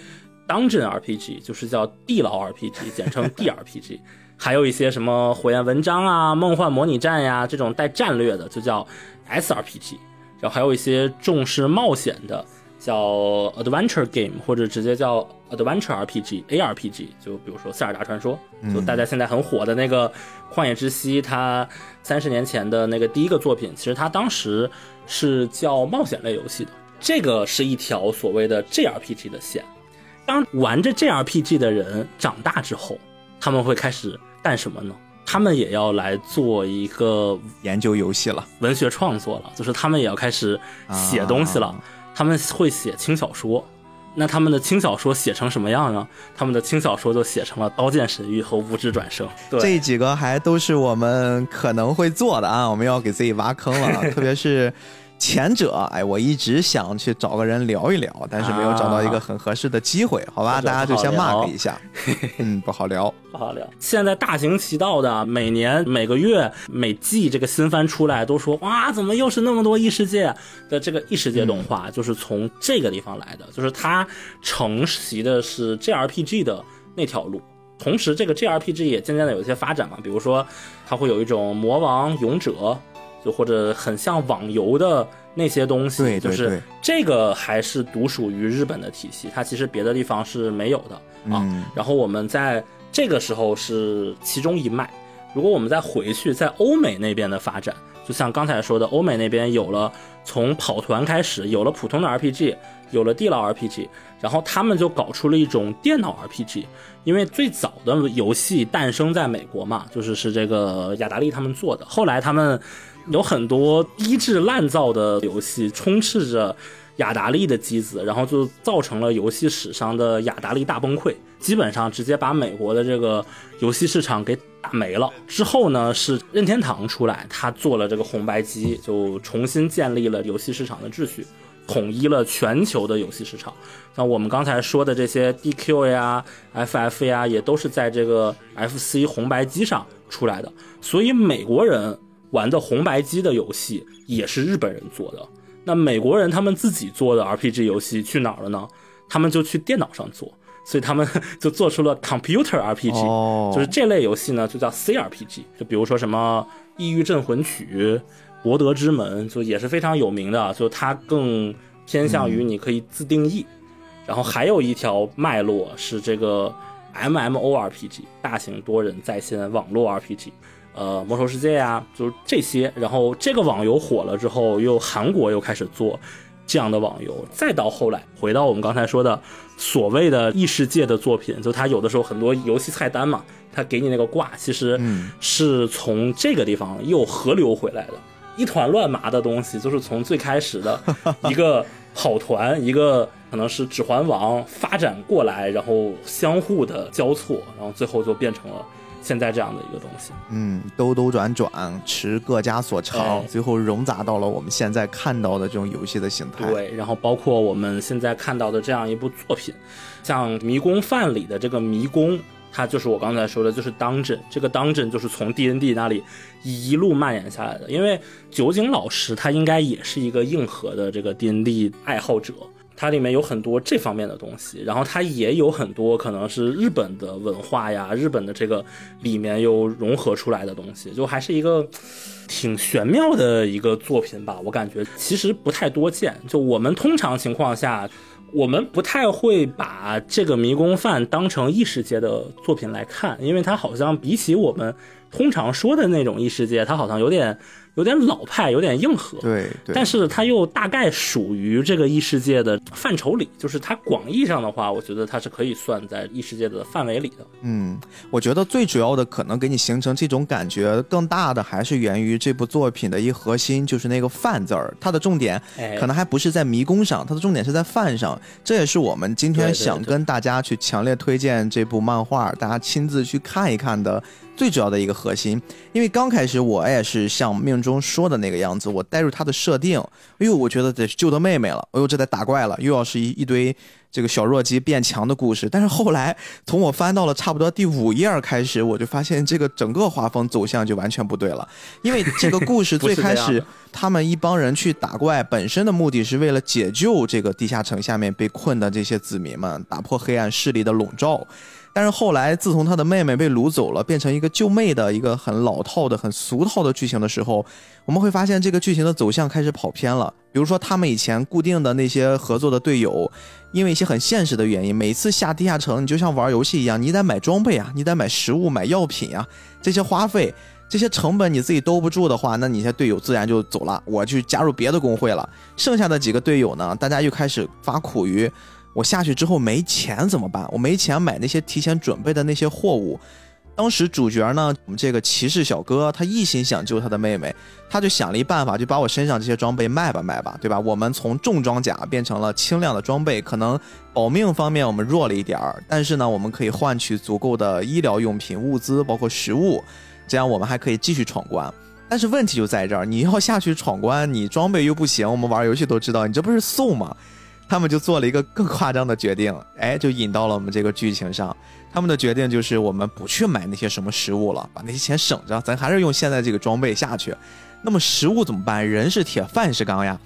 Dungeon RPG，就是叫地牢 RPG，简称 DRPG。还有一些什么火焰文章啊、梦幻模拟战呀，这种带战略的就叫 SRPG，然后还有一些重视冒险的叫 Adventure Game，或者直接叫 Adventure RPG、ARPG，就比如说《塞尔达传说》，就大家现在很火的那个《旷野之息》，它三十年前的那个第一个作品，其实它当时是叫冒险类游戏的。这个是一条所谓的 JRPG 的线。当玩着 JRPG 的人长大之后，他们会开始。干什么呢？他们也要来做一个研究游戏了，文学创作了，就是他们也要开始写东西了。他们会写轻小说，那他们的轻小说写成什么样呢？他们的轻小说就写成了《刀剑神域》和《无职转生》。对这几个还都是我们可能会做的啊，我们要给自己挖坑了，特别是。前者，哎，我一直想去找个人聊一聊，但是没有找到一个很合适的机会，好吧，大家就先 mark 一下。嗯，不好聊，不好聊。现在大行其道的，每年、每个月、每季这个新番出来，都说哇，怎么又是那么多异世界的这个异世界动画，就是从这个地方来的，就是它承袭的是 JRPG 的那条路，同时这个 JRPG 也渐渐的有一些发展嘛，比如说它会有一种魔王勇者。就或者很像网游的那些东西，就是这个还是独属于日本的体系，它其实别的地方是没有的啊。然后我们在这个时候是其中一脉。如果我们再回去在欧美那边的发展，就像刚才说的，欧美那边有了从跑团开始，有了普通的 RPG，有了地牢 RPG，然后他们就搞出了一种电脑 RPG。因为最早的游戏诞生在美国嘛，就是是这个雅达利他们做的，后来他们。有很多低质烂造的游戏充斥着雅达利的机子，然后就造成了游戏史上的雅达利大崩溃，基本上直接把美国的这个游戏市场给打没了。之后呢，是任天堂出来，他做了这个红白机，就重新建立了游戏市场的秩序，统一了全球的游戏市场。像我们刚才说的这些 DQ 呀、FF 呀，也都是在这个 FC 红白机上出来的。所以美国人。玩的红白机的游戏也是日本人做的，那美国人他们自己做的 RPG 游戏去哪儿了呢？他们就去电脑上做，所以他们 就做出了 Computer RPG，就是这类游戏呢就叫 CRPG，就比如说什么《异域镇魂曲》《博德之门》，就也是非常有名的，就它更偏向于你可以自定义。然后还有一条脉络是这个 MMORPG，大型多人在线网络 RPG。呃，魔兽世界呀，就是这些。然后这个网游火了之后，又韩国又开始做这样的网游。再到后来，回到我们刚才说的所谓的异世界的作品，就它有的时候很多游戏菜单嘛，它给你那个挂，其实是从这个地方又合流回来的，一团乱麻的东西，就是从最开始的一个跑团，一个可能是指环王发展过来，然后相互的交错，然后最后就变成了。现在这样的一个东西，嗯，兜兜转转，持各家所长，最后融杂到了我们现在看到的这种游戏的形态。对，然后包括我们现在看到的这样一部作品，像《迷宫饭》里的这个迷宫，它就是我刚才说的，就是 dungeon，这个 dungeon 就是从 D N D 那里一路蔓延下来的。因为酒井老师他应该也是一个硬核的这个 D N D 爱好者。它里面有很多这方面的东西，然后它也有很多可能是日本的文化呀，日本的这个里面又融合出来的东西，就还是一个挺玄妙的一个作品吧。我感觉其实不太多见，就我们通常情况下，我们不太会把这个迷宫饭当成异世界的作品来看，因为它好像比起我们通常说的那种异世界，它好像有点有点老派，有点硬核。对对，但是它又大概属于这个异世界的范畴里，就是它广义上的话，我觉得它是可以算在异世界的范围里的。嗯，我觉得最主要的可能给你形成这种感觉，更大的还是源于这部作品的一核心，就是那个“范”字儿。它的重点可能还不是在迷宫上，它的重点是在“范”上。这也是我们今天想跟大家去强烈推荐这部漫画，大家亲自去看一看的。最主要的一个核心，因为刚开始我也是像命中说的那个样子，我带入他的设定，哎呦，我觉得得救他妹妹了，哎呦，这得打怪了，又要是一一堆这个小弱鸡变强的故事。但是后来从我翻到了差不多第五页开始，我就发现这个整个画风走向就完全不对了，因为这个故事 最开始他们一帮人去打怪，本身的目的是为了解救这个地下城下面被困的这些子民们，打破黑暗势力的笼罩。但是后来，自从他的妹妹被掳走了，变成一个救妹的一个很老套的、很俗套的剧情的时候，我们会发现这个剧情的走向开始跑偏了。比如说，他们以前固定的那些合作的队友，因为一些很现实的原因，每次下地下城，你就像玩游戏一样，你得买装备啊，你得买食物、买药品啊，这些花费、这些成本你自己兜不住的话，那你些队友自然就走了，我去加入别的工会了。剩下的几个队友呢，大家又开始发苦于。我下去之后没钱怎么办？我没钱买那些提前准备的那些货物。当时主角呢，我们这个骑士小哥，他一心想救他的妹妹，他就想了一办法，就把我身上这些装备卖吧卖吧，对吧？我们从重装甲变成了轻量的装备，可能保命方面我们弱了一点儿，但是呢，我们可以换取足够的医疗用品、物资，包括食物，这样我们还可以继续闯关。但是问题就在这儿，你要下去闯关，你装备又不行，我们玩游戏都知道，你这不是送吗？他们就做了一个更夸张的决定，哎，就引到了我们这个剧情上。他们的决定就是，我们不去买那些什么食物了，把那些钱省着，咱还是用现在这个装备下去。那么食物怎么办？人是铁，饭是钢呀。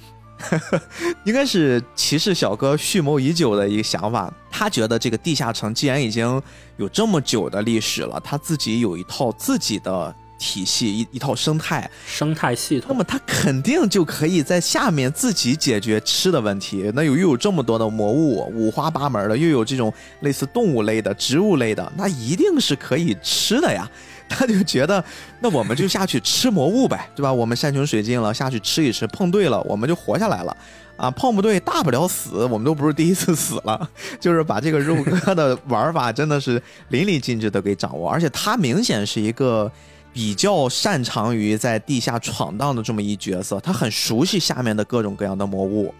应该是骑士小哥蓄谋已久的一个想法。他觉得这个地下城既然已经有这么久的历史了，他自己有一套自己的。体系一一套生态生态系统，那么它肯定就可以在下面自己解决吃的问题。那有又有这么多的魔物，五花八门的，又有这种类似动物类的、植物类的，那一定是可以吃的呀。他就觉得，那我们就下去吃魔物呗，对吧？我们山穷水尽了，下去吃一吃，碰对了，我们就活下来了啊！碰不对，大不了死，我们都不是第一次死了。就是把这个肉鸽的玩法真的是淋漓尽致的给掌握，而且他明显是一个。比较擅长于在地下闯荡的这么一角色，他很熟悉下面的各种各样的魔物，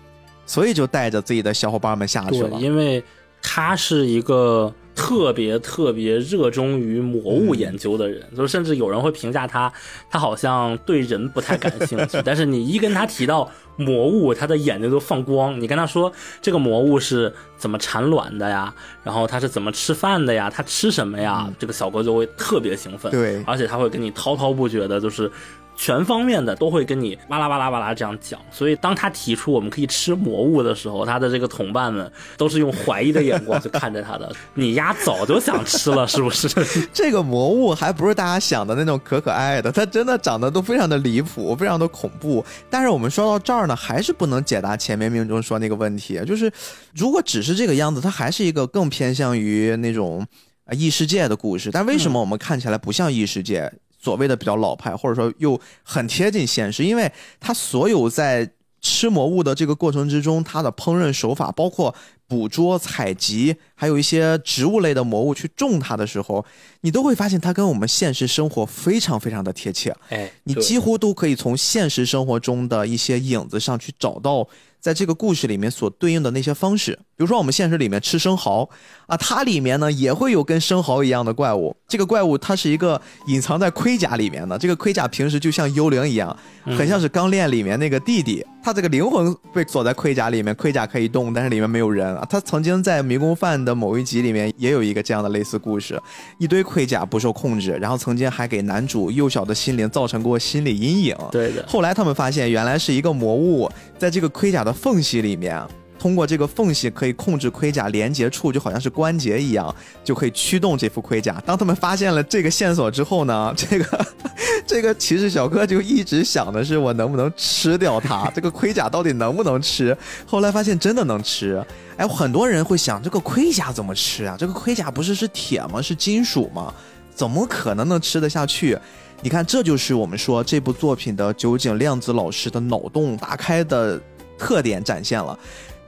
所以就带着自己的小伙伴们下去了。因为他是一个。特别特别热衷于魔物研究的人，就是甚至有人会评价他，他好像对人不太感兴趣。但是你一跟他提到魔物，他的眼睛都放光。你跟他说这个魔物是怎么产卵的呀？然后他是怎么吃饭的呀？他吃什么呀？这个小哥就会特别兴奋。对，而且他会跟你滔滔不绝的，就是。全方面的都会跟你哇啦哇啦哇啦这样讲，所以当他提出我们可以吃魔物的时候，他的这个同伴们都是用怀疑的眼光去看着他的。你丫早就想吃了是不是？这个魔物还不是大家想的那种可可爱的，它真的长得都非常的离谱，非常的恐怖。但是我们说到这儿呢，还是不能解答前面命中说那个问题，就是如果只是这个样子，它还是一个更偏向于那种啊异世界的故事。但为什么我们看起来不像异世界？所谓的比较老派，或者说又很贴近现实，因为它所有在吃魔物的这个过程之中，它的烹饪手法，包括捕捉、采集，还有一些植物类的魔物去种它的时候，你都会发现它跟我们现实生活非常非常的贴切。哎，你几乎都可以从现实生活中的一些影子上去找到。在这个故事里面所对应的那些方式，比如说我们现实里面吃生蚝啊，它里面呢也会有跟生蚝一样的怪物。这个怪物它是一个隐藏在盔甲里面的，这个盔甲平时就像幽灵一样，很像是钢炼里面那个弟弟。他这个灵魂被锁在盔甲里面，盔甲可以动，但是里面没有人啊。他曾经在迷宫饭的某一集里面也有一个这样的类似故事，一堆盔甲不受控制，然后曾经还给男主幼小的心灵造成过心理阴影。对的。后来他们发现，原来是一个魔物在这个盔甲的缝隙里面。通过这个缝隙可以控制盔甲连接处，就好像是关节一样，就可以驱动这副盔甲。当他们发现了这个线索之后呢，这个 这个骑士小哥就一直想的是我能不能吃掉它，这个盔甲到底能不能吃？后来发现真的能吃。哎，很多人会想，这个盔甲怎么吃啊？这个盔甲不是是铁吗？是金属吗？怎么可能能吃得下去？你看，这就是我们说这部作品的酒井亮子老师的脑洞大开的特点展现了。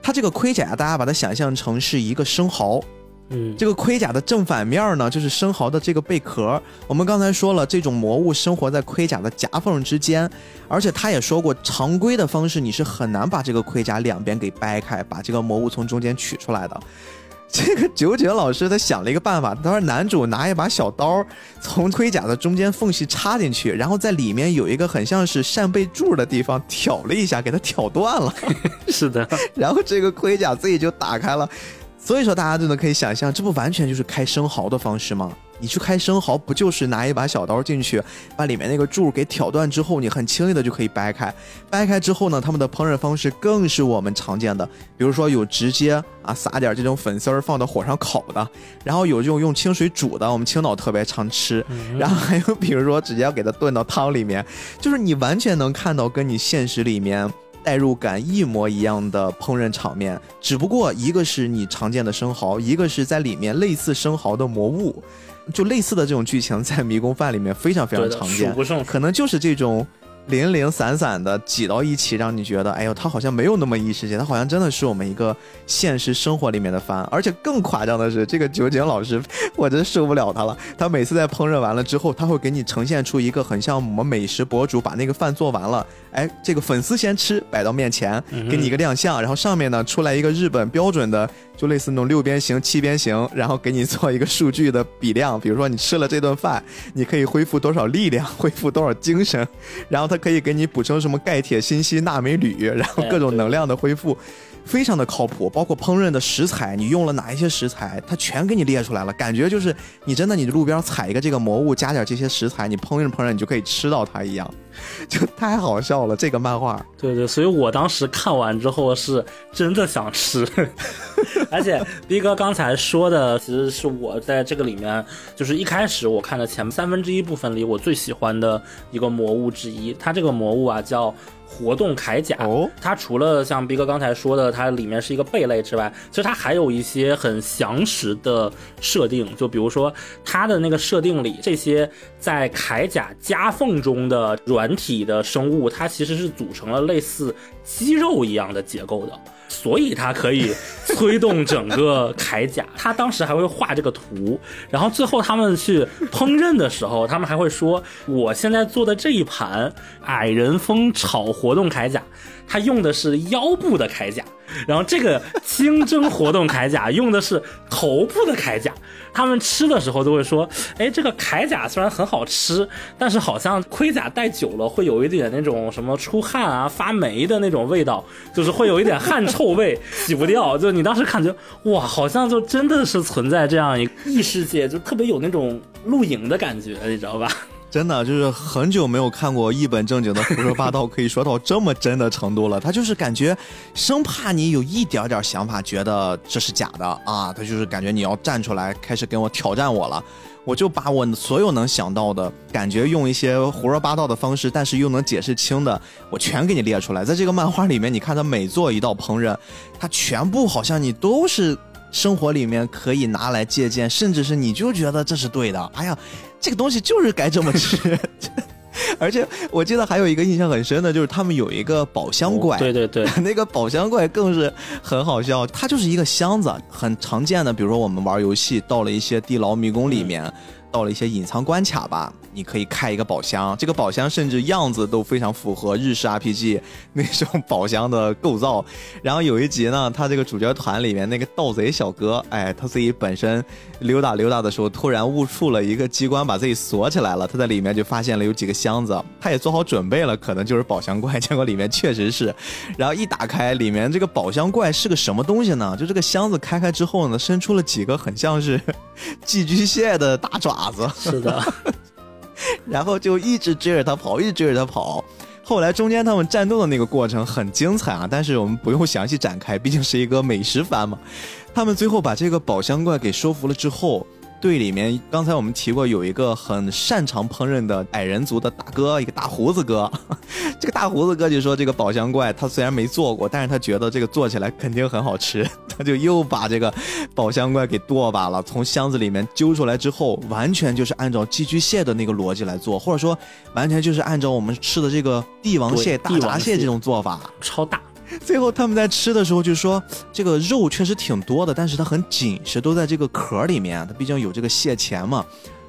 它这个盔甲，大家把它想象成是一个生蚝。嗯，这个盔甲的正反面呢，就是生蚝的这个贝壳。我们刚才说了，这种魔物生活在盔甲的夹缝之间，而且他也说过，常规的方式你是很难把这个盔甲两边给掰开，把这个魔物从中间取出来的。这个九九老师他想了一个办法，他说男主拿一把小刀从盔甲的中间缝隙插进去，然后在里面有一个很像是扇贝柱的地方挑了一下，给它挑断了。是的，然后这个盔甲自己就打开了。所以说，大家就能可以想象，这不完全就是开生蚝的方式吗？你去开生蚝，不就是拿一把小刀进去，把里面那个柱给挑断之后，你很轻易的就可以掰开。掰开之后呢，他们的烹饪方式更是我们常见的，比如说有直接啊撒点这种粉丝儿放到火上烤的，然后有这种用清水煮的，我们青岛特别常吃。然后还有比如说直接要给它炖到汤里面，就是你完全能看到跟你现实里面。代入感一模一样的烹饪场面，只不过一个是你常见的生蚝，一个是在里面类似生蚝的魔物，就类似的这种剧情在迷宫饭里面非常非常常见，可能就是这种。零零散散的挤到一起，让你觉得，哎呦，它好像没有那么异世界，它好像真的是我们一个现实生活里面的饭。而且更夸张的是，这个酒井老师，我真受不了他了。他每次在烹饪完了之后，他会给你呈现出一个很像我们美食博主把那个饭做完了，哎，这个粉丝先吃，摆到面前，给你一个亮相，然后上面呢出来一个日本标准的。就类似那种六边形、七边形，然后给你做一个数据的比量，比如说你吃了这顿饭，你可以恢复多少力量，恢复多少精神，然后它可以给你补充什么钙、铁、锌、硒、钠、镁、铝，然后各种能量的恢复。非常的靠谱，包括烹饪的食材，你用了哪一些食材，它全给你列出来了。感觉就是你真的，你路边采一个这个魔物，加点这些食材，你烹饪烹饪，你就可以吃到它一样，就太好笑了。这个漫画，对对，所以我当时看完之后是真的想吃。而且逼哥刚才说的，其实是我在这个里面，就是一开始我看的前三分之一部分里，我最喜欢的一个魔物之一。它这个魔物啊叫。活动铠甲，它除了像逼哥刚才说的，它里面是一个贝类之外，其实它还有一些很详实的设定。就比如说它的那个设定里，这些在铠甲夹缝中的软体的生物，它其实是组成了类似肌肉一样的结构的。所以它可以催动整个铠甲，他当时还会画这个图，然后最后他们去烹饪的时候，他们还会说：“我现在做的这一盘矮人风炒活动铠甲。”它用的是腰部的铠甲，然后这个清蒸活动铠甲用的是头部的铠甲。他们吃的时候都会说：“哎，这个铠甲虽然很好吃，但是好像盔甲戴久了会有一点那种什么出汗啊、发霉的那种味道，就是会有一点汗臭味，洗不掉。”就你当时感觉哇，好像就真的是存在这样一个异世界，就特别有那种露营的感觉，你知道吧？真的就是很久没有看过一本正经的胡说八道，可以说到这么真的程度了。他就是感觉生怕你有一点点想法，觉得这是假的啊。他就是感觉你要站出来，开始跟我挑战我了。我就把我所有能想到的感觉，用一些胡说八道的方式，但是又能解释清的，我全给你列出来。在这个漫画里面，你看他每做一道烹饪，他全部好像你都是。生活里面可以拿来借鉴，甚至是你就觉得这是对的。哎呀，这个东西就是该这么吃。而且我记得还有一个印象很深的，就是他们有一个宝箱怪。对对对，那个宝箱怪更是很好笑。它就是一个箱子，很常见的。比如说我们玩游戏到了一些地牢迷宫里面，到了一些隐藏关卡吧。你可以开一个宝箱，这个宝箱甚至样子都非常符合日式 RPG 那种宝箱的构造。然后有一集呢，他这个主角团里面那个盗贼小哥，哎，他自己本身溜达溜达的时候，突然误触了一个机关，把自己锁起来了。他在里面就发现了有几个箱子，他也做好准备了，可能就是宝箱怪。结果里面确实是，然后一打开，里面这个宝箱怪是个什么东西呢？就这个箱子开开之后呢，伸出了几个很像是 寄居蟹的大爪子。是的。然后就一直追着他跑，一直追着他跑。后来中间他们战斗的那个过程很精彩啊，但是我们不用详细展开，毕竟是一个美食番嘛。他们最后把这个宝箱怪给收服了之后，队里面，刚才我们提过有一个很擅长烹饪的矮人族的大哥，一个大胡子哥。这个大胡子哥就说：“这个宝箱怪他虽然没做过，但是他觉得这个做起来肯定很好吃。他就又把这个宝箱怪给剁吧了，从箱子里面揪出来之后，完全就是按照寄居蟹的那个逻辑来做，或者说完全就是按照我们吃的这个帝王蟹、大闸蟹这种做法，超大。” 最后他们在吃的时候就说，这个肉确实挺多的，但是它很紧实，都在这个壳里面。它毕竟有这个蟹钳嘛，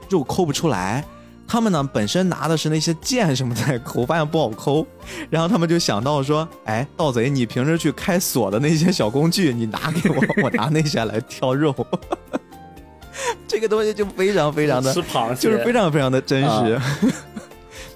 肉抠不出来。他们呢本身拿的是那些剑什么在抠，发现不好抠。然后他们就想到说，哎，盗贼，你平时去开锁的那些小工具，你拿给我，我拿那些来挑肉。这个东西就非常非常的吃螃蟹，就是非常非常的真实。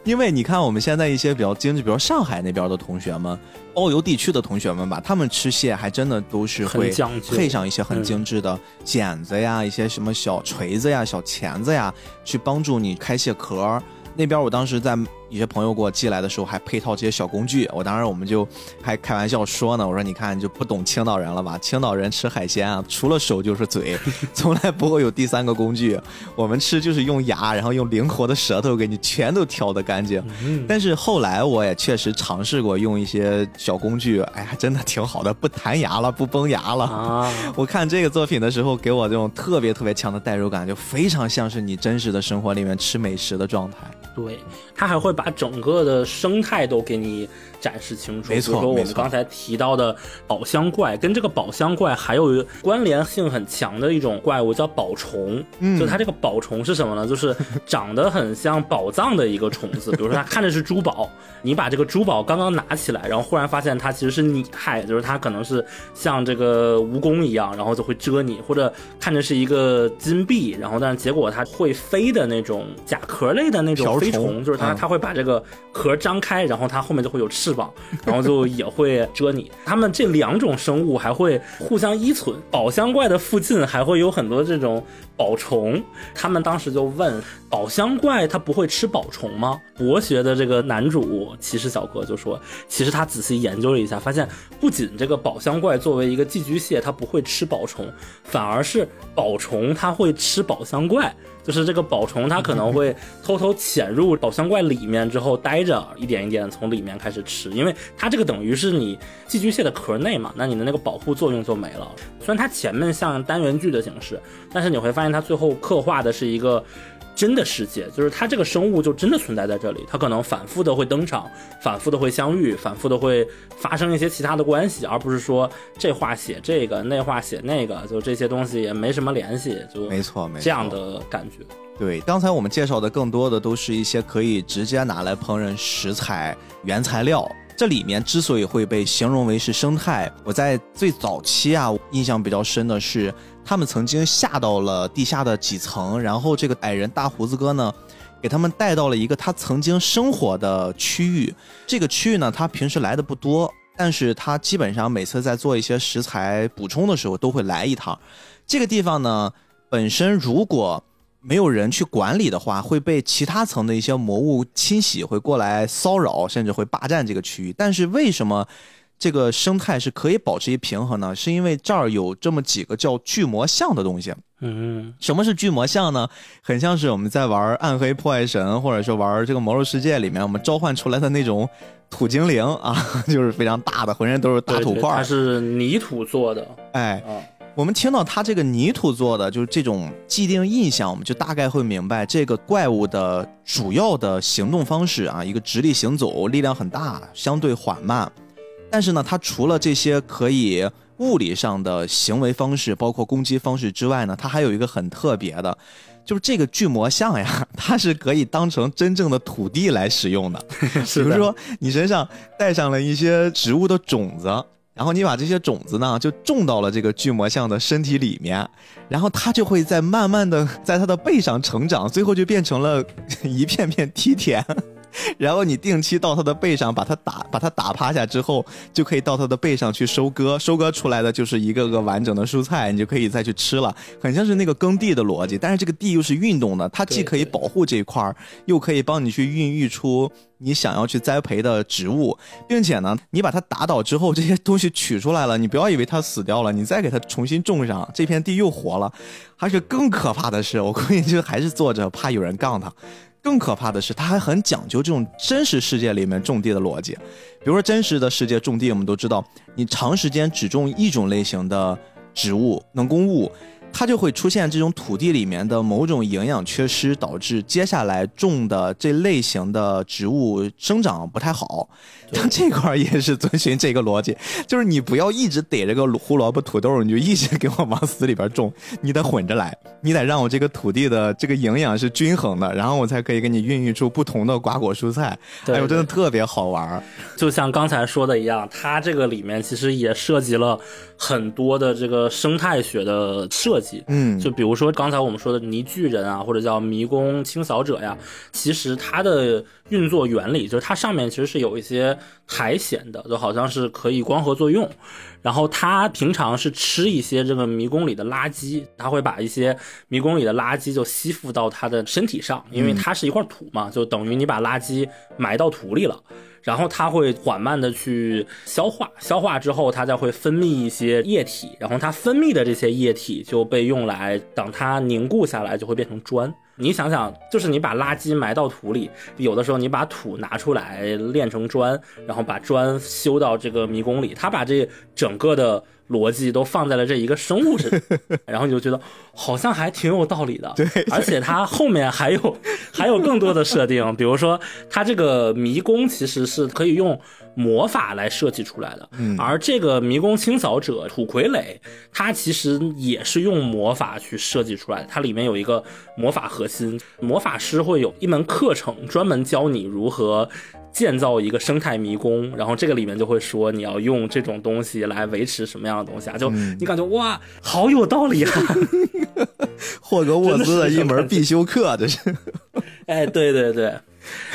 因为你看我们现在一些比较精致，比如上海那边的同学们。欧游地区的同学们吧，他们吃蟹还真的都是会配上一些很精致的剪子呀，一些什么小锤子呀、小钳子呀，去帮助你开蟹壳。那边我当时在。一些朋友给我寄来的时候还配套这些小工具，我当时我们就还开玩笑说呢，我说你看就不懂青岛人了吧？青岛人吃海鲜啊，除了手就是嘴，从来不会有第三个工具。我们吃就是用牙，然后用灵活的舌头给你全都挑得干净。但是后来我也确实尝试过用一些小工具，哎呀，真的挺好的，不弹牙了，不崩牙了。啊！我看这个作品的时候，给我这种特别特别强的代入感，就非常像是你真实的生活里面吃美食的状态。对，他还会把它整个的生态都给你展示清楚。没错，比如说我们刚才提到的宝箱怪，跟这个宝箱怪还有关联性很强的一种怪物叫宝虫。嗯，就它这个宝虫是什么呢？就是长得很像宝藏的一个虫子。比如说它看着是珠宝，你把这个珠宝刚刚拿起来，然后忽然发现它其实是拟态，就是它可能是像这个蜈蚣一样，然后就会蛰你；或者看着是一个金币，然后但是结果它会飞的那种甲壳类的那种。飞虫就是它，它会把这个壳张开，然后它后面就会有翅翅膀，然后就也会蛰你。它们这两种生物还会互相依存。宝箱怪的附近还会有很多这种宝虫。他们当时就问宝箱怪，它不会吃宝虫吗？博学的这个男主骑士小哥就说，其实他仔细研究了一下，发现不仅这个宝箱怪作为一个寄居蟹，它不会吃宝虫，反而是宝虫它会吃宝箱怪。就是这个宝虫，它可能会偷偷潜入宝箱怪里面之后待着，一点一点从里面开始吃，因为它这个等于是你寄居蟹的壳内嘛，那你的那个保护作用就没了。虽然它前面像单元剧的形式，但是你会发现它最后刻画的是一个。真的世界，就是它这个生物就真的存在在这里，它可能反复的会登场，反复的会相遇，反复的会发生一些其他的关系，而不是说这话写这个，那话写那个，就这些东西也没什么联系，就没错，没错，这样的感觉。对，刚才我们介绍的更多的都是一些可以直接拿来烹饪食材原材料。这里面之所以会被形容为是生态，我在最早期啊，印象比较深的是，他们曾经下到了地下的几层，然后这个矮人大胡子哥呢，给他们带到了一个他曾经生活的区域。这个区域呢，他平时来的不多，但是他基本上每次在做一些食材补充的时候都会来一趟。这个地方呢，本身如果没有人去管理的话，会被其他层的一些魔物侵袭，会过来骚扰，甚至会霸占这个区域。但是为什么这个生态是可以保持一平衡呢？是因为这儿有这么几个叫巨魔像的东西。嗯，什么是巨魔像呢？很像是我们在玩《暗黑破坏神》或者说玩这个魔兽世界里面，我们召唤出来的那种土精灵啊，就是非常大的，浑身都是大土块。它是泥土做的。哎。我们听到它这个泥土做的，就是这种既定印象，我们就大概会明白这个怪物的主要的行动方式啊，一个直立行走，力量很大，相对缓慢。但是呢，它除了这些可以物理上的行为方式，包括攻击方式之外呢，它还有一个很特别的，就是这个巨魔像呀，它是可以当成真正的土地来使用的。比如说，你身上带上了一些植物的种子。然后你把这些种子呢，就种到了这个巨魔象的身体里面，然后它就会在慢慢的在它的背上成长，最后就变成了一片片梯田。然后你定期到它的背上把它打把它打趴下之后，就可以到它的背上去收割，收割出来的就是一个个完整的蔬菜，你就可以再去吃了，很像是那个耕地的逻辑。但是这个地又是运动的，它既可以保护这一块儿，又可以帮你去孕育出你想要去栽培的植物，并且呢，你把它打倒之后，这些东西取出来了，你不要以为它死掉了，你再给它重新种上，这片地又活了。而且更可怕的是，我估计就还是作者怕有人杠他。更可怕的是，他还很讲究这种真实世界里面种地的逻辑。比如说，真实的世界种地，我们都知道，你长时间只种一种类型的植物、能供物。它就会出现这种土地里面的某种营养缺失，导致接下来种的这类型的植物生长不太好。像这块也是遵循这个逻辑，就是你不要一直逮着个胡萝卜、土豆，你就一直给我往死里边种，你得混着来，你得让我这个土地的这个营养是均衡的，然后我才可以给你孕育出不同的瓜果蔬菜。哎呦，真的特别好玩。就像刚才说的一样，它这个里面其实也涉及了很多的这个生态学的设计。嗯，就比如说刚才我们说的泥巨人啊，或者叫迷宫清扫者呀，其实它的。运作原理就是它上面其实是有一些苔藓的，就好像是可以光合作用。然后它平常是吃一些这个迷宫里的垃圾，它会把一些迷宫里的垃圾就吸附到它的身体上，因为它是一块土嘛，就等于你把垃圾埋到土里了。然后它会缓慢的去消化，消化之后它再会分泌一些液体，然后它分泌的这些液体就被用来等它凝固下来就会变成砖。你想想，就是你把垃圾埋到土里，有的时候你把土拿出来炼成砖，然后把砖修到这个迷宫里，它把这整个的。逻辑都放在了这一个生物身上，然后你就觉得好像还挺有道理的。对，而且它后面还有 还有更多的设定，比如说它这个迷宫其实是可以用魔法来设计出来的。嗯，而这个迷宫清扫者土傀儡，它其实也是用魔法去设计出来的。它里面有一个魔法核心，魔法师会有一门课程专门教你如何。建造一个生态迷宫，然后这个里面就会说你要用这种东西来维持什么样的东西啊？就你感觉哇，好有道理啊！霍格沃兹的一门必修课，这是。哎，对对对。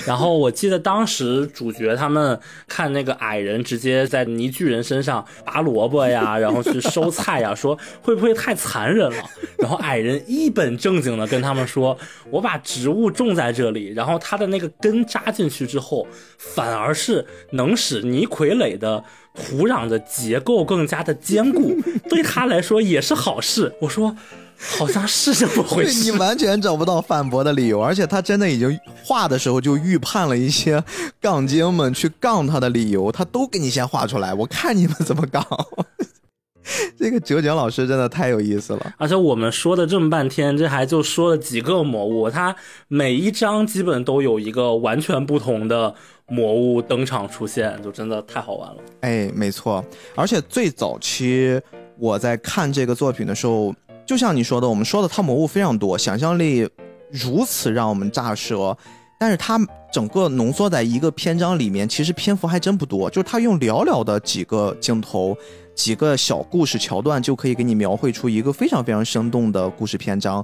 然后我记得当时主角他们看那个矮人直接在泥巨人身上拔萝卜呀，然后去收菜呀，说会不会太残忍了？然后矮人一本正经的跟他们说：“我把植物种在这里，然后它的那个根扎进去之后，反而是能使泥傀儡的土壤的结构更加的坚固，对他来说也是好事。”我说。好像是这么回事，你完全找不到反驳的理由，而且他真的已经画的时候就预判了一些杠精们去杠他的理由，他都给你先画出来，我看你们怎么杠。这个九井老师真的太有意思了，而且我们说的这么半天，这还就说了几个魔物，他每一章基本都有一个完全不同的魔物登场出现，就真的太好玩了。哎，没错，而且最早期我在看这个作品的时候。就像你说的，我们说的它魔物非常多，想象力如此让我们炸舌，但是它整个浓缩在一个篇章里面，其实篇幅还真不多，就是它用寥寥的几个镜头、几个小故事桥段，就可以给你描绘出一个非常非常生动的故事篇章。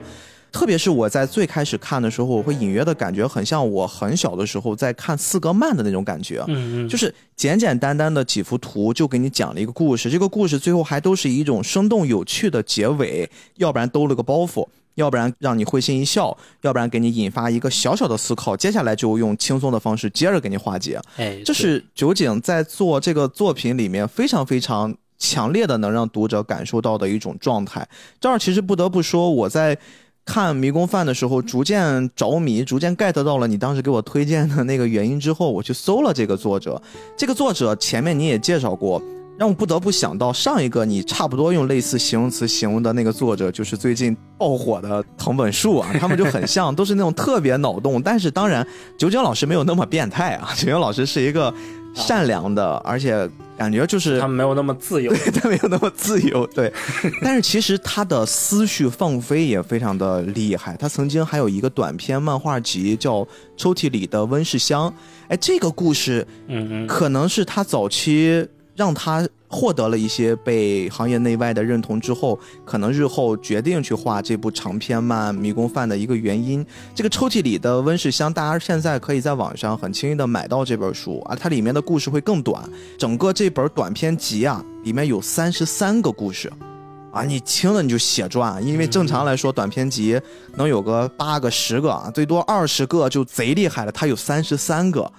特别是我在最开始看的时候，我会隐约的感觉很像我很小的时候在看四格漫的那种感觉，嗯嗯，就是简简单单的几幅图就给你讲了一个故事，这个故事最后还都是一种生动有趣的结尾，要不然兜了个包袱，要不然让你会心一笑，要不然给你引发一个小小的思考，接下来就用轻松的方式接着给你化解。哎，这是酒井在做这个作品里面非常非常强烈的能让读者感受到的一种状态。这儿其实不得不说，我在。看迷宫饭的时候，逐渐着迷，逐渐 get 到了你当时给我推荐的那个原因之后，我去搜了这个作者。这个作者前面你也介绍过，让我不得不想到上一个你差不多用类似形容词形容的那个作者，就是最近爆火的藤本树啊，他们就很像，都是那种特别脑洞。但是当然，九九老师没有那么变态啊，九九老师是一个善良的，而且。感觉就是他没有那么自由，对他没有那么自由，对。但是其实他的思绪放飞也非常的厉害。他曾经还有一个短篇漫画集叫《抽屉里的温室香》，哎，这个故事，嗯嗯，可能是他早期让他获得了一些被行业内外的认同之后，可能日后决定去画这部长篇漫《迷宫饭》的一个原因。这个抽屉里的温室香，大家现在可以在网上很轻易的买到这本书啊，它里面的故事会更短。整个这本短篇集啊，里面有三十三个故事，啊，你听了你就血赚，因为正常来说短篇集能有个八个、十个啊，最多二十个就贼厉害了。它有三十三个，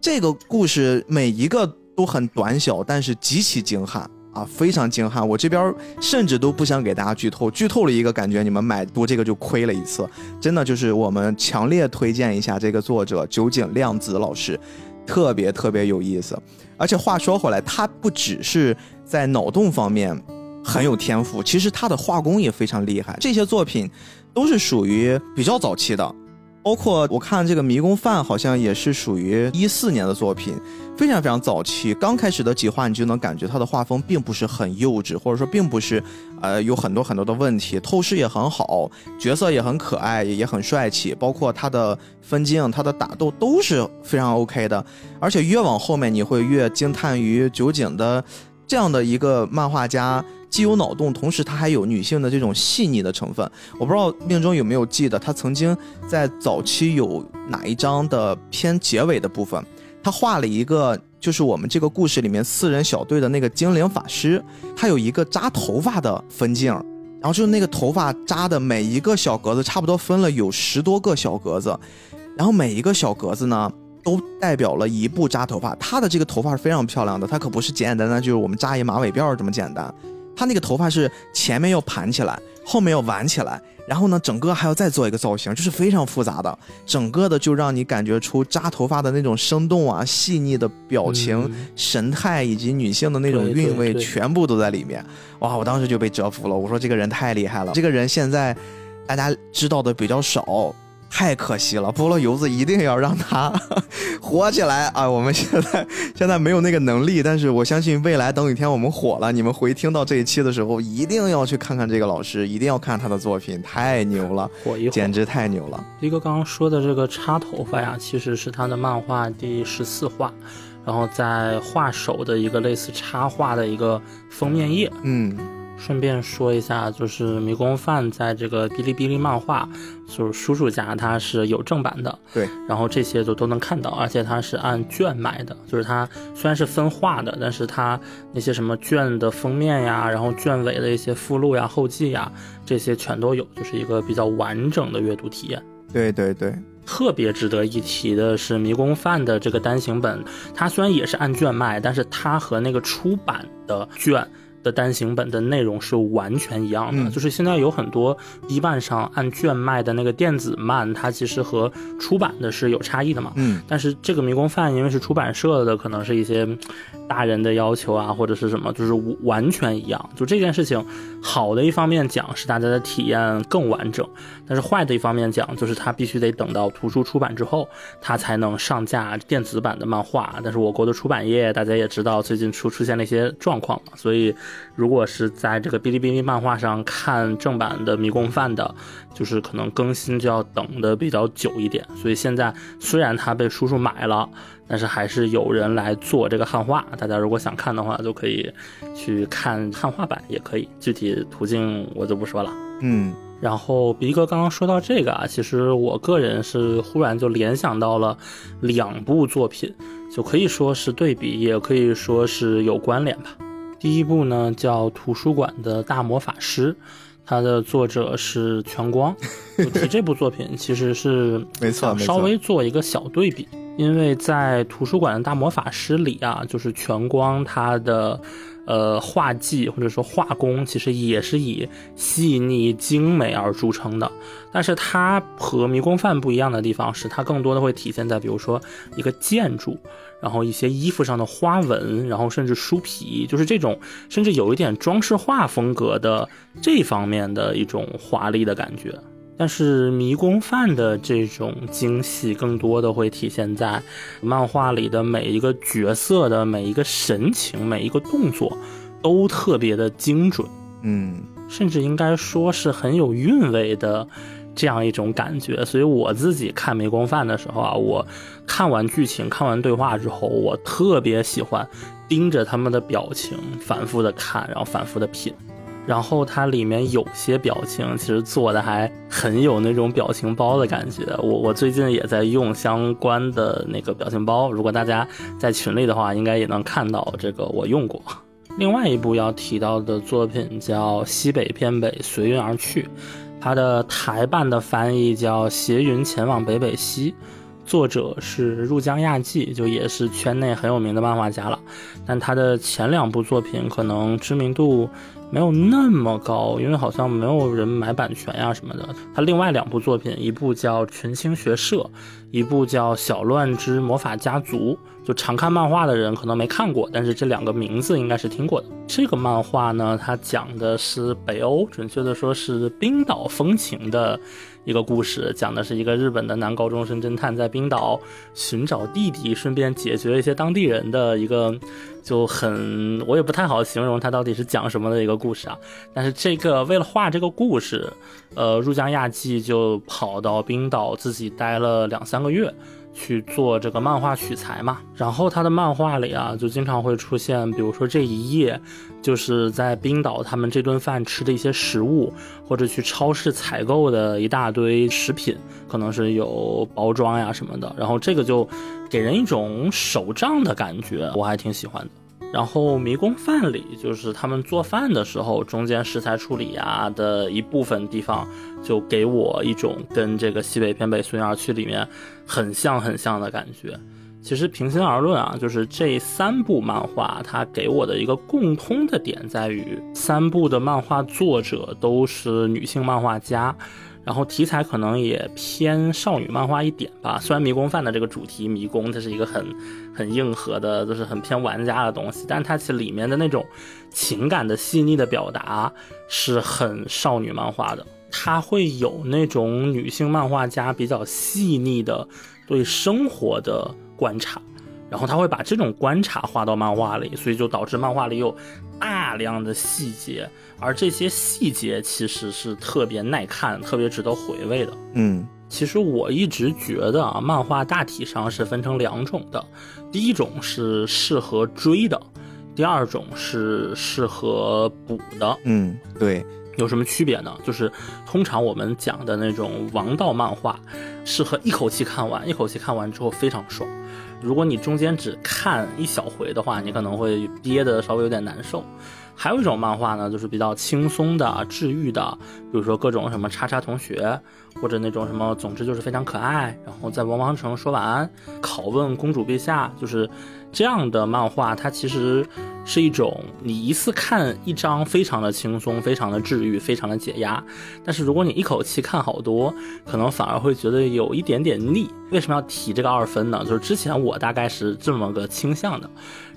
这个故事每一个。都很短小，但是极其精悍啊，非常精悍。我这边甚至都不想给大家剧透，剧透了一个感觉你们买读这个就亏了一次。真的就是我们强烈推荐一下这个作者酒井亮子老师，特别特别有意思。而且话说回来，他不只是在脑洞方面很有天赋，其实他的画工也非常厉害。这些作品都是属于比较早期的。包括我看这个《迷宫饭》，好像也是属于一四年的作品，非常非常早期。刚开始的几画，你就能感觉他的画风并不是很幼稚，或者说并不是，呃，有很多很多的问题。透视也很好，角色也很可爱，也很帅气。包括他的分镜、他的打斗都是非常 OK 的。而且越往后面，你会越惊叹于酒井的这样的一个漫画家。既有脑洞，同时他还有女性的这种细腻的成分。我不知道命中有没有记得，他曾经在早期有哪一章的偏结尾的部分，他画了一个，就是我们这个故事里面四人小队的那个精灵法师，他有一个扎头发的分镜，然后就是那个头发扎的每一个小格子，差不多分了有十多个小格子，然后每一个小格子呢，都代表了一步扎头发。他的这个头发是非常漂亮的，他可不是简简单单就是我们扎一马尾辫这么简单。他那个头发是前面要盘起来，后面要挽起来，然后呢，整个还要再做一个造型，就是非常复杂的，整个的就让你感觉出扎头发的那种生动啊、细腻的表情、神态以及女性的那种韵味，全部都在里面。哇，我当时就被折服了，我说这个人太厉害了。这个人现在大家知道的比较少。太可惜了，菠萝油子一定要让他 火起来啊！我们现在现在没有那个能力，但是我相信未来等有一天我们火了，你们回听到这一期的时候，一定要去看看这个老师，一定要看他的作品，太牛了，火一火，简直太牛了。一哥刚刚说的这个插头发呀，其实是他的漫画第十四话，然后在画手的一个类似插画的一个封面页，嗯。顺便说一下，就是迷宫饭在这个哔哩哔哩漫画，就是叔叔家它是有正版的，对，然后这些就都能看到，而且它是按卷买的，就是它虽然是分画的，但是它那些什么卷的封面呀，然后卷尾的一些附录呀、后记呀，这些全都有，就是一个比较完整的阅读体验。对对对，特别值得一提的是迷宫饭的这个单行本，它虽然也是按卷卖，但是它和那个出版的卷。的单行本的内容是完全一样的，就是现在有很多 B 站上按卷卖的那个电子漫，它其实和出版的是有差异的嘛。嗯，但是这个迷宫饭因为是出版社的，可能是一些大人的要求啊，或者是什么，就是完全一样。就这件事情，好的一方面讲是大家的体验更完整，但是坏的一方面讲就是它必须得等到图书出版之后，它才能上架电子版的漫画。但是我国的出版业大家也知道，最近出出现了一些状况嘛，所以。如果是在这个哔哩哔哩漫画上看正版的《迷宫饭》的，就是可能更新就要等的比较久一点。所以现在虽然它被叔叔买了，但是还是有人来做这个汉化。大家如果想看的话，就可以去看汉化版，也可以。具体途径我就不说了。嗯，然后鼻哥刚刚说到这个啊，其实我个人是忽然就联想到了两部作品，就可以说是对比，也可以说是有关联吧。第一部呢叫《图书馆的大魔法师》，它的作者是全光。提这部作品其实是 没错，稍微做一个小对比，因为在《图书馆的大魔法师》里啊，就是全光他的。呃，画技或者说画工其实也是以细腻精美而著称的，但是它和迷宫饭不一样的地方是，它更多的会体现在比如说一个建筑，然后一些衣服上的花纹，然后甚至书皮，就是这种甚至有一点装饰画风格的这方面的一种华丽的感觉。但是迷宫饭的这种精细，更多的会体现在漫画里的每一个角色的每一个神情、每一个动作，都特别的精准，嗯，甚至应该说是很有韵味的这样一种感觉。所以我自己看迷宫饭的时候啊，我看完剧情、看完对话之后，我特别喜欢。盯着他们的表情，反复的看，然后反复的品。然后它里面有些表情其实做的还很有那种表情包的感觉。我我最近也在用相关的那个表情包，如果大家在群里的话，应该也能看到这个我用过。另外一部要提到的作品叫《西北偏北，随云而去》，它的台版的翻译叫《携云前往北北西》。作者是入江亚纪，就也是圈内很有名的漫画家了。但他的前两部作品可能知名度没有那么高，因为好像没有人买版权呀什么的。他另外两部作品，一部叫《群星学社》，一部叫《小乱之魔法家族》。就常看漫画的人可能没看过，但是这两个名字应该是听过的。这个漫画呢，它讲的是北欧，准确的说是冰岛风情的。一个故事，讲的是一个日本的男高中生侦探在冰岛寻找弟弟，顺便解决一些当地人的一个就很我也不太好形容他到底是讲什么的一个故事啊。但是这个为了画这个故事，呃，入江亚纪就跑到冰岛自己待了两三个月。去做这个漫画取材嘛，然后他的漫画里啊，就经常会出现，比如说这一页，就是在冰岛他们这顿饭吃的一些食物，或者去超市采购的一大堆食品，可能是有包装呀什么的，然后这个就给人一种手账的感觉，我还挺喜欢的。然后迷宫饭里，就是他们做饭的时候，中间食材处理啊的一部分地方，就给我一种跟这个西北偏北孙园区里面很像很像的感觉。其实平心而论啊，就是这三部漫画，它给我的一个共通的点在于，三部的漫画作者都是女性漫画家。然后题材可能也偏少女漫画一点吧，虽然迷宫饭的这个主题迷宫，它是一个很很硬核的，就是很偏玩家的东西，但它其实里面的那种情感的细腻的表达是很少女漫画的，它会有那种女性漫画家比较细腻的对生活的观察。然后他会把这种观察画到漫画里，所以就导致漫画里有大量的细节，而这些细节其实是特别耐看、特别值得回味的。嗯，其实我一直觉得啊，漫画大体上是分成两种的，第一种是适合追的，第二种是适合补的。嗯，对，有什么区别呢？就是通常我们讲的那种王道漫画，适合一口气看完，一口气看完之后非常爽。如果你中间只看一小回的话，你可能会憋得稍微有点难受。还有一种漫画呢，就是比较轻松的、治愈的，比如说各种什么叉叉同学，或者那种什么，总之就是非常可爱。然后在王王城说晚安，拷问公主陛下，就是。这样的漫画，它其实是一种你一次看一章，非常的轻松，非常的治愈，非常的解压。但是如果你一口气看好多，可能反而会觉得有一点点腻。为什么要提这个二分呢？就是之前我大概是这么个倾向的。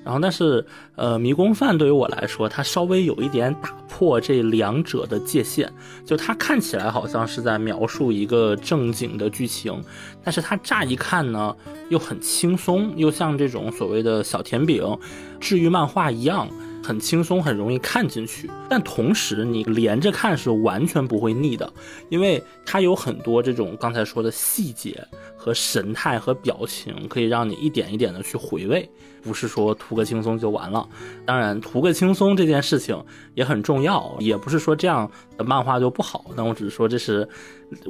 然后，但是，呃，迷宫饭对于我来说，它稍微有一点打破这两者的界限。就它看起来好像是在描述一个正经的剧情，但是它乍一看呢，又很轻松，又像这种所谓的的小甜饼、治愈漫画一样。很轻松，很容易看进去，但同时你连着看是完全不会腻的，因为它有很多这种刚才说的细节和神态和表情，可以让你一点一点的去回味，不是说图个轻松就完了。当然，图个轻松这件事情也很重要，也不是说这样的漫画就不好。那我只是说，这是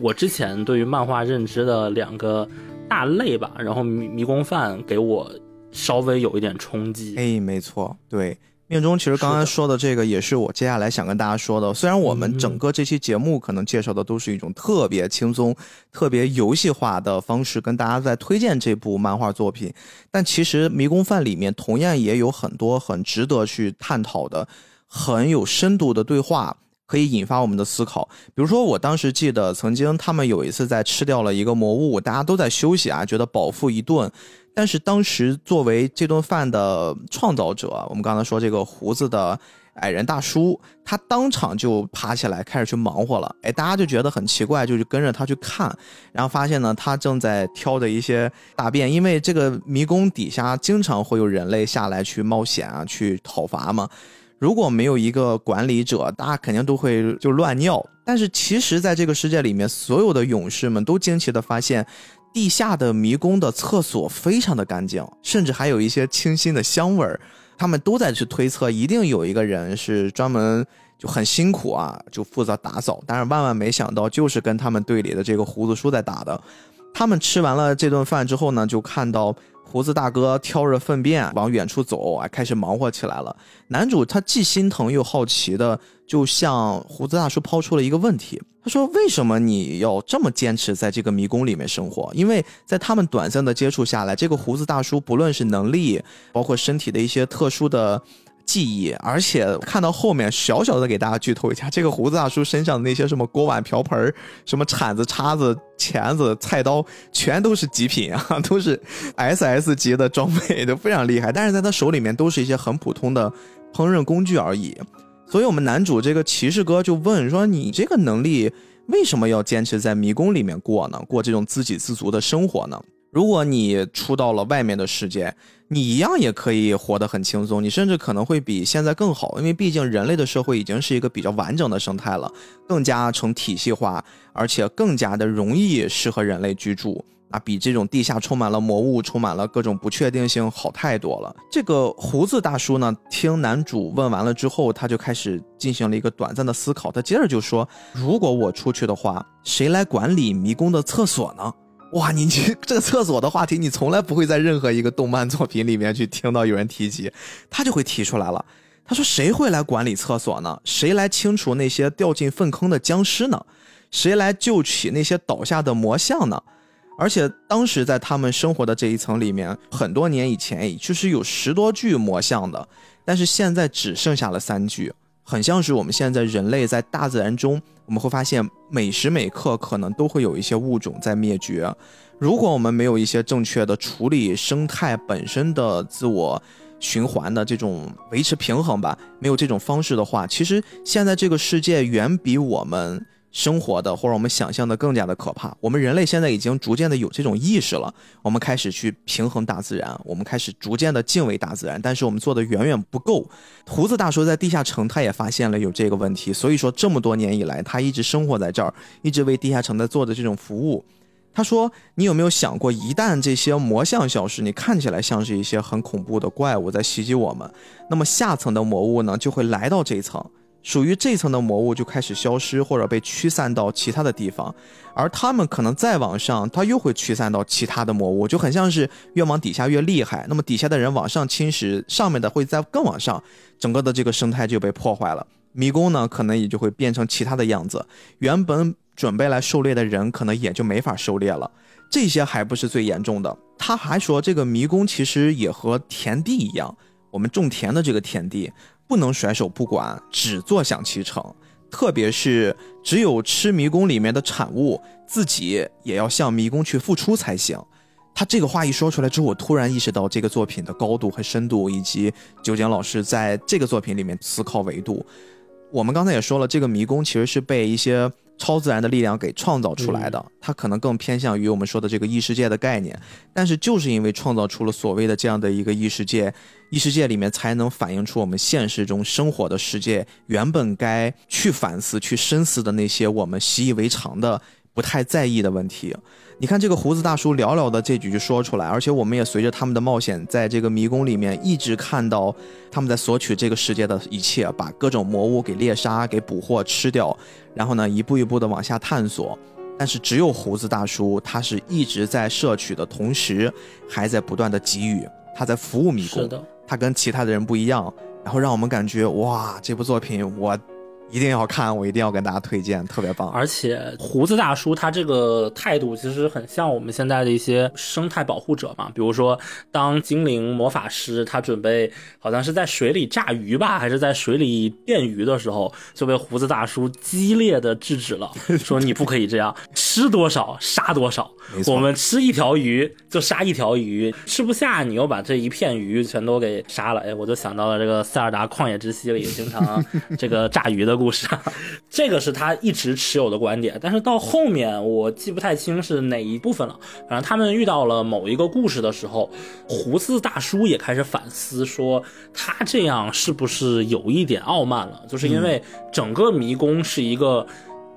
我之前对于漫画认知的两个大类吧。然后迷迷宫饭给我稍微有一点冲击。哎，没错，对。命中其实刚才说的这个也是我接下来想跟大家说的。虽然我们整个这期节目可能介绍的都是一种特别轻松、特别游戏化的方式跟大家在推荐这部漫画作品，但其实《迷宫饭》里面同样也有很多很值得去探讨的、很有深度的对话，可以引发我们的思考。比如说，我当时记得曾经他们有一次在吃掉了一个魔物，大家都在休息啊，觉得饱腹一顿。但是当时作为这顿饭的创造者，我们刚才说这个胡子的矮人大叔，他当场就爬起来开始去忙活了。哎，大家就觉得很奇怪，就跟着他去看，然后发现呢，他正在挑着一些大便，因为这个迷宫底下经常会有人类下来去冒险啊，去讨伐嘛。如果没有一个管理者，大家肯定都会就乱尿。但是其实，在这个世界里面，所有的勇士们都惊奇的发现。地下的迷宫的厕所非常的干净，甚至还有一些清新的香味儿。他们都在去推测，一定有一个人是专门就很辛苦啊，就负责打扫。但是万万没想到，就是跟他们队里的这个胡子叔在打的。他们吃完了这顿饭之后呢，就看到胡子大哥挑着粪便往远处走，啊，开始忙活起来了。男主他既心疼又好奇的，就向胡子大叔抛出了一个问题。他说：“为什么你要这么坚持在这个迷宫里面生活？因为在他们短暂的接触下来，这个胡子大叔不论是能力，包括身体的一些特殊的记忆，而且看到后面，小小的给大家剧透一下，这个胡子大叔身上的那些什么锅碗瓢盆、什么铲子、叉子、钳子、菜刀，全都是极品啊，都是 S S 级的装备，都非常厉害。但是在他手里面都是一些很普通的烹饪工具而已。”所以，我们男主这个骑士哥就问说：“你这个能力为什么要坚持在迷宫里面过呢？过这种自给自足的生活呢？如果你出到了外面的世界，你一样也可以活得很轻松，你甚至可能会比现在更好，因为毕竟人类的社会已经是一个比较完整的生态了，更加成体系化，而且更加的容易适合人类居住。”啊，比这种地下充满了魔物、充满了各种不确定性好太多了。这个胡子大叔呢，听男主问完了之后，他就开始进行了一个短暂的思考。他接着就说：“如果我出去的话，谁来管理迷宫的厕所呢？”哇，你这 这个厕所的话题，你从来不会在任何一个动漫作品里面去听到有人提及，他就会提出来了。他说：“谁会来管理厕所呢？谁来清除那些掉进粪坑的僵尸呢？谁来救起那些倒下的魔像呢？”而且当时在他们生活的这一层里面，很多年以前，就是有十多具魔像的，但是现在只剩下了三具，很像是我们现在人类在大自然中，我们会发现每时每刻可能都会有一些物种在灭绝。如果我们没有一些正确的处理生态本身的自我循环的这种维持平衡吧，没有这种方式的话，其实现在这个世界远比我们。生活的或者我们想象的更加的可怕。我们人类现在已经逐渐的有这种意识了，我们开始去平衡大自然，我们开始逐渐的敬畏大自然。但是我们做的远远不够。胡子大叔在地下城，他也发现了有这个问题，所以说这么多年以来，他一直生活在这儿，一直为地下城在做的这种服务。他说：“你有没有想过，一旦这些魔像消失，你看起来像是一些很恐怖的怪物在袭击我们，那么下层的魔物呢，就会来到这一层。”属于这层的魔物就开始消失，或者被驱散到其他的地方，而他们可能再往上，它又会驱散到其他的魔物，就很像是越往底下越厉害。那么底下的人往上侵蚀，上面的会在更往上，整个的这个生态就被破坏了。迷宫呢，可能也就会变成其他的样子。原本准备来狩猎的人，可能也就没法狩猎了。这些还不是最严重的，他还说这个迷宫其实也和田地一样，我们种田的这个田地。不能甩手不管，只坐享其成。特别是只有吃迷宫里面的产物，自己也要向迷宫去付出才行。他这个话一说出来之后，我突然意识到这个作品的高度和深度，以及九井老师在这个作品里面思考维度。我们刚才也说了，这个迷宫其实是被一些。超自然的力量给创造出来的，它可能更偏向于我们说的这个异世界的概念。但是就是因为创造出了所谓的这样的一个异世界，异世界里面才能反映出我们现实中生活的世界原本该去反思、去深思的那些我们习以为常的、不太在意的问题。你看这个胡子大叔寥寥的这几句说出来，而且我们也随着他们的冒险，在这个迷宫里面一直看到他们在索取这个世界的一切，把各种魔物给猎杀、给捕获、吃掉，然后呢一步一步的往下探索。但是只有胡子大叔，他是一直在摄取的同时，还在不断的给予，他在服务迷宫。他跟其他的人不一样，然后让我们感觉哇，这部作品我。一定要看，我一定要跟大家推荐，特别棒。而且胡子大叔他这个态度其实很像我们现在的一些生态保护者嘛。比如说，当精灵魔法师他准备好像是在水里炸鱼吧，还是在水里电鱼的时候，就被胡子大叔激烈的制止了，说你不可以这样，吃多少杀多少。我们吃一条鱼就杀一条鱼，吃不下你又把这一片鱼全都给杀了。哎，我就想到了这个塞尔达旷野之息里经常这个炸鱼的。故事啊，这个是他一直持有的观点，但是到后面我记不太清是哪一部分了。反正他们遇到了某一个故事的时候，胡子大叔也开始反思，说他这样是不是有一点傲慢了？就是因为整个迷宫是一个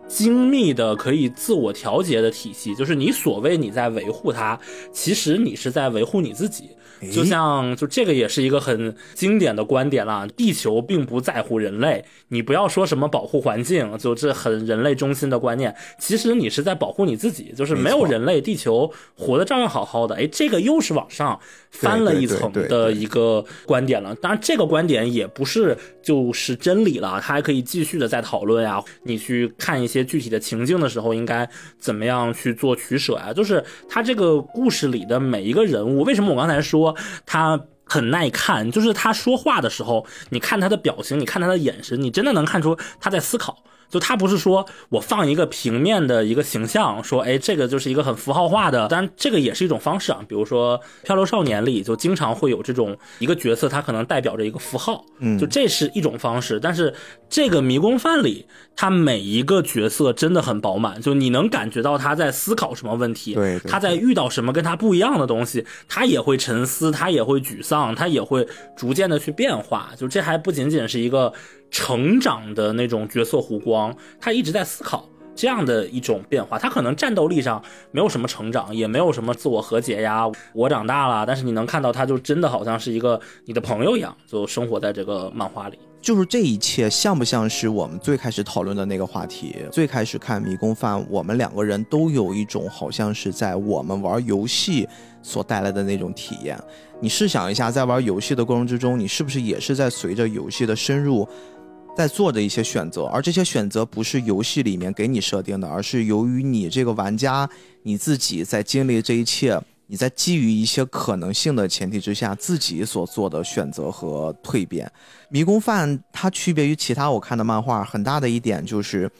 精密的可以自我调节的体系，就是你所谓你在维护它，其实你是在维护你自己。就像就这个也是一个很经典的观点啦，地球并不在乎人类，你不要说什么保护环境，就这很人类中心的观念，其实你是在保护你自己，就是没有人类，地球活得照样好好的。哎，这个又是往上翻了一层的一个观点了。当然，这个观点也不是就是真理了，它还可以继续的再讨论呀。你去看一些具体的情境的时候，应该怎么样去做取舍呀？就是他这个故事里的每一个人物，为什么我刚才说？他很耐看，就是他说话的时候，你看他的表情，你看他的眼神，你真的能看出他在思考。就他不是说我放一个平面的一个形象，说哎，这个就是一个很符号化的，当然这个也是一种方式啊。比如说《漂流少年》里就经常会有这种一个角色，他可能代表着一个符号，嗯，就这是一种方式。但是这个迷宫饭里，他每一个角色真的很饱满，就你能感觉到他在思考什么问题，对，他在遇到什么跟他不一样的东西，他也会沉思，他也会沮丧，他也会逐渐的去变化。就这还不仅仅是一个。成长的那种角色弧光，他一直在思考这样的一种变化。他可能战斗力上没有什么成长，也没有什么自我和解呀。我长大了，但是你能看到，他就真的好像是一个你的朋友一样，就生活在这个漫画里。就是这一切像不像是我们最开始讨论的那个话题？最开始看《迷宫饭》，我们两个人都有一种好像是在我们玩游戏所带来的那种体验。你试想一下，在玩游戏的过程之中，你是不是也是在随着游戏的深入？在做的一些选择，而这些选择不是游戏里面给你设定的，而是由于你这个玩家你自己在经历这一切，你在基于一些可能性的前提之下自己所做的选择和蜕变。迷宫饭它区别于其他我看的漫画很大的一点就是，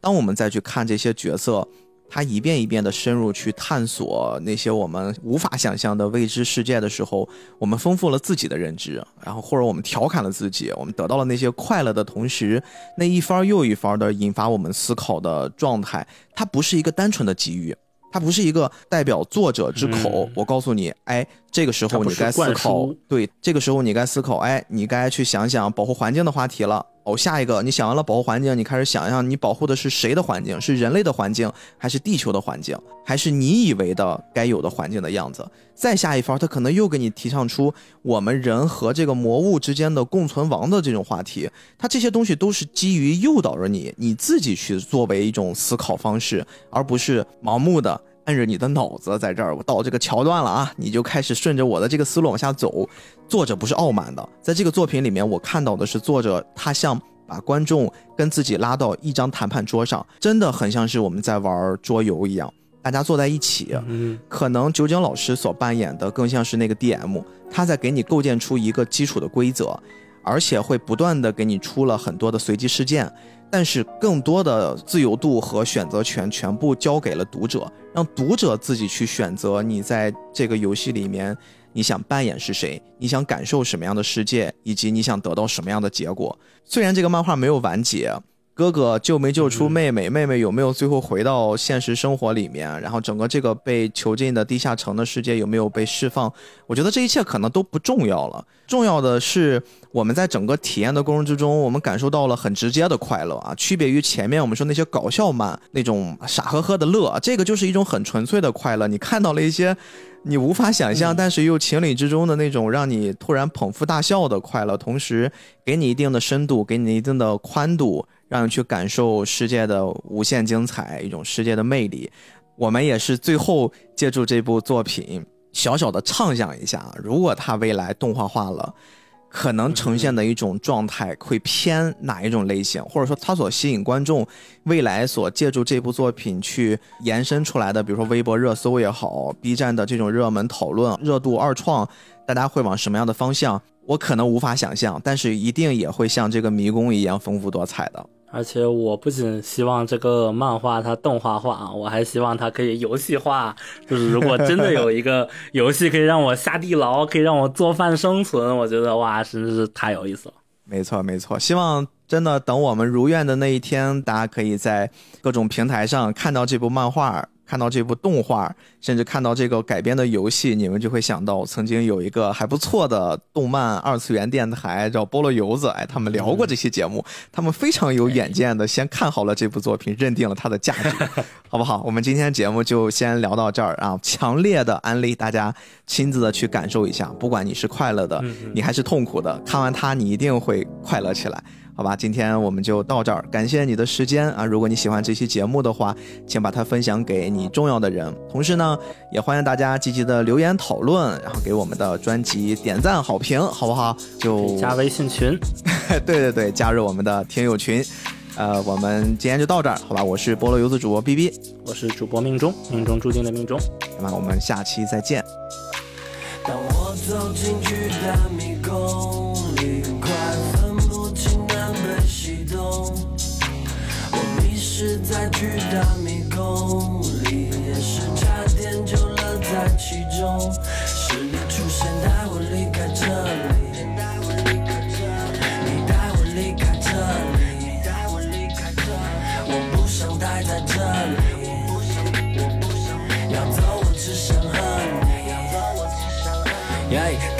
当我们再去看这些角色。他一遍一遍的深入去探索那些我们无法想象的未知世界的时候，我们丰富了自己的认知，然后或者我们调侃了自己，我们得到了那些快乐的同时，那一番又一番的引发我们思考的状态，它不是一个单纯的机遇，它不是一个代表作者之口。我告诉你，哎，这个时候你该思考，对，这个时候你该思考，哎，你该去想想保护环境的话题了。哦，下一个，你想完了保护环境，你开始想象你保护的是谁的环境？是人类的环境，还是地球的环境，还是你以为的该有的环境的样子？再下一番，他可能又给你提倡出我们人和这个魔物之间的共存亡的这种话题。他这些东西都是基于诱导着你，你自己去作为一种思考方式，而不是盲目的。按着你的脑子在这儿，我到这个桥段了啊，你就开始顺着我的这个思路往下走。作者不是傲慢的，在这个作品里面，我看到的是作者他像把观众跟自己拉到一张谈判桌上，真的很像是我们在玩桌游一样，大家坐在一起。嗯，可能酒井老师所扮演的更像是那个 DM，他在给你构建出一个基础的规则，而且会不断的给你出了很多的随机事件。但是更多的自由度和选择权全部交给了读者，让读者自己去选择你在这个游戏里面你想扮演是谁，你想感受什么样的世界，以及你想得到什么样的结果。虽然这个漫画没有完结。哥哥救没救出妹妹？妹妹有没有最后回到现实生活里面？然后整个这个被囚禁的地下城的世界有没有被释放？我觉得这一切可能都不重要了。重要的是我们在整个体验的过程之中，我们感受到了很直接的快乐啊！区别于前面我们说那些搞笑漫那种傻呵呵的乐，这个就是一种很纯粹的快乐。你看到了一些你无法想象，但是又情理之中的那种让你突然捧腹大笑的快乐，同时给你一定的深度，给你一定的宽度。让你去感受世界的无限精彩，一种世界的魅力。我们也是最后借助这部作品，小小的畅想一下，如果它未来动画化了，可能呈现的一种状态会偏哪一种类型，或者说它所吸引观众，未来所借助这部作品去延伸出来的，比如说微博热搜也好，B 站的这种热门讨论、热度二创，大家会往什么样的方向？我可能无法想象，但是一定也会像这个迷宫一样丰富多彩的。而且我不仅希望这个漫画它动画化，我还希望它可以游戏化。就是如果真的有一个 游戏可以让我下地牢，可以让我做饭生存，我觉得哇，真的是太有意思了。没错，没错。希望真的等我们如愿的那一天，大家可以在各种平台上看到这部漫画。看到这部动画，甚至看到这个改编的游戏，你们就会想到曾经有一个还不错的动漫二次元电台叫菠萝油子，哎，他们聊过这期节目，他们非常有远见的，先看好了这部作品，认定了它的价值，好不好？我们今天节目就先聊到这儿啊！强烈的安利大家亲自的去感受一下，不管你是快乐的，你还是痛苦的，看完它你一定会快乐起来。好吧，今天我们就到这儿，感谢你的时间啊！如果你喜欢这期节目的话，请把它分享给你重要的人。同时呢，也欢迎大家积极的留言讨论，然后给我们的专辑点赞好评，好不好？就加微信群，对对对，加入我们的听友群。呃，我们今天就到这儿，好吧？我是菠萝游子主播 B B，我是主播命中，命中注定的命中。那么我们下期再见。当我走进巨大迷宫里，快分不清南北西东。我迷失在巨大迷宫里，也是差点就乐在其中。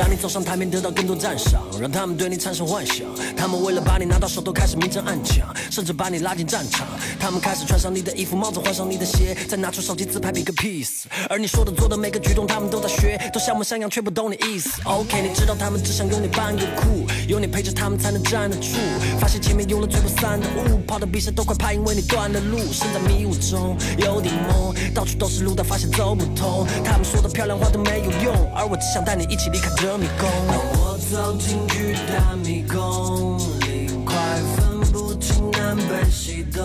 当你走上台面，得到更多赞赏，让他们对你产生幻想。他们为了把你拿到手，都开始明争暗抢，甚至把你拉进战场。他们开始穿上你的衣服、帽子，换上你的鞋，再拿出手机自拍比个 peace。而你说的、做的每个举动，他们都在学，都像模像样，却不懂你意思。OK，你知道他们只想有你扮个酷，有你陪着他们才能站得住。发现前面用了吹不散的雾，跑的比谁都快，怕因为你断了路。身在迷雾中，有点懵，到处都是路，但发现走不通。他们说的漂亮话都没有用，而我只想带你一起离开这迷宫。当我走进巨大迷宫里，快分不清南北西东。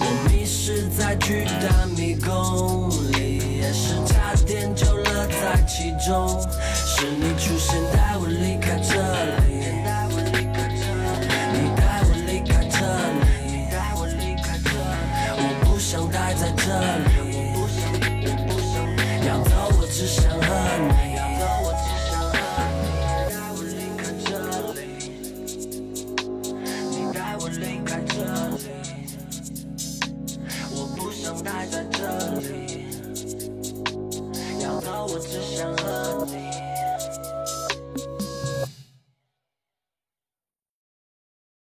我迷失在巨大迷宫里，也是差点就乐在其中。是你出现带我离开这里，你带我离开这里，我不想待在这里，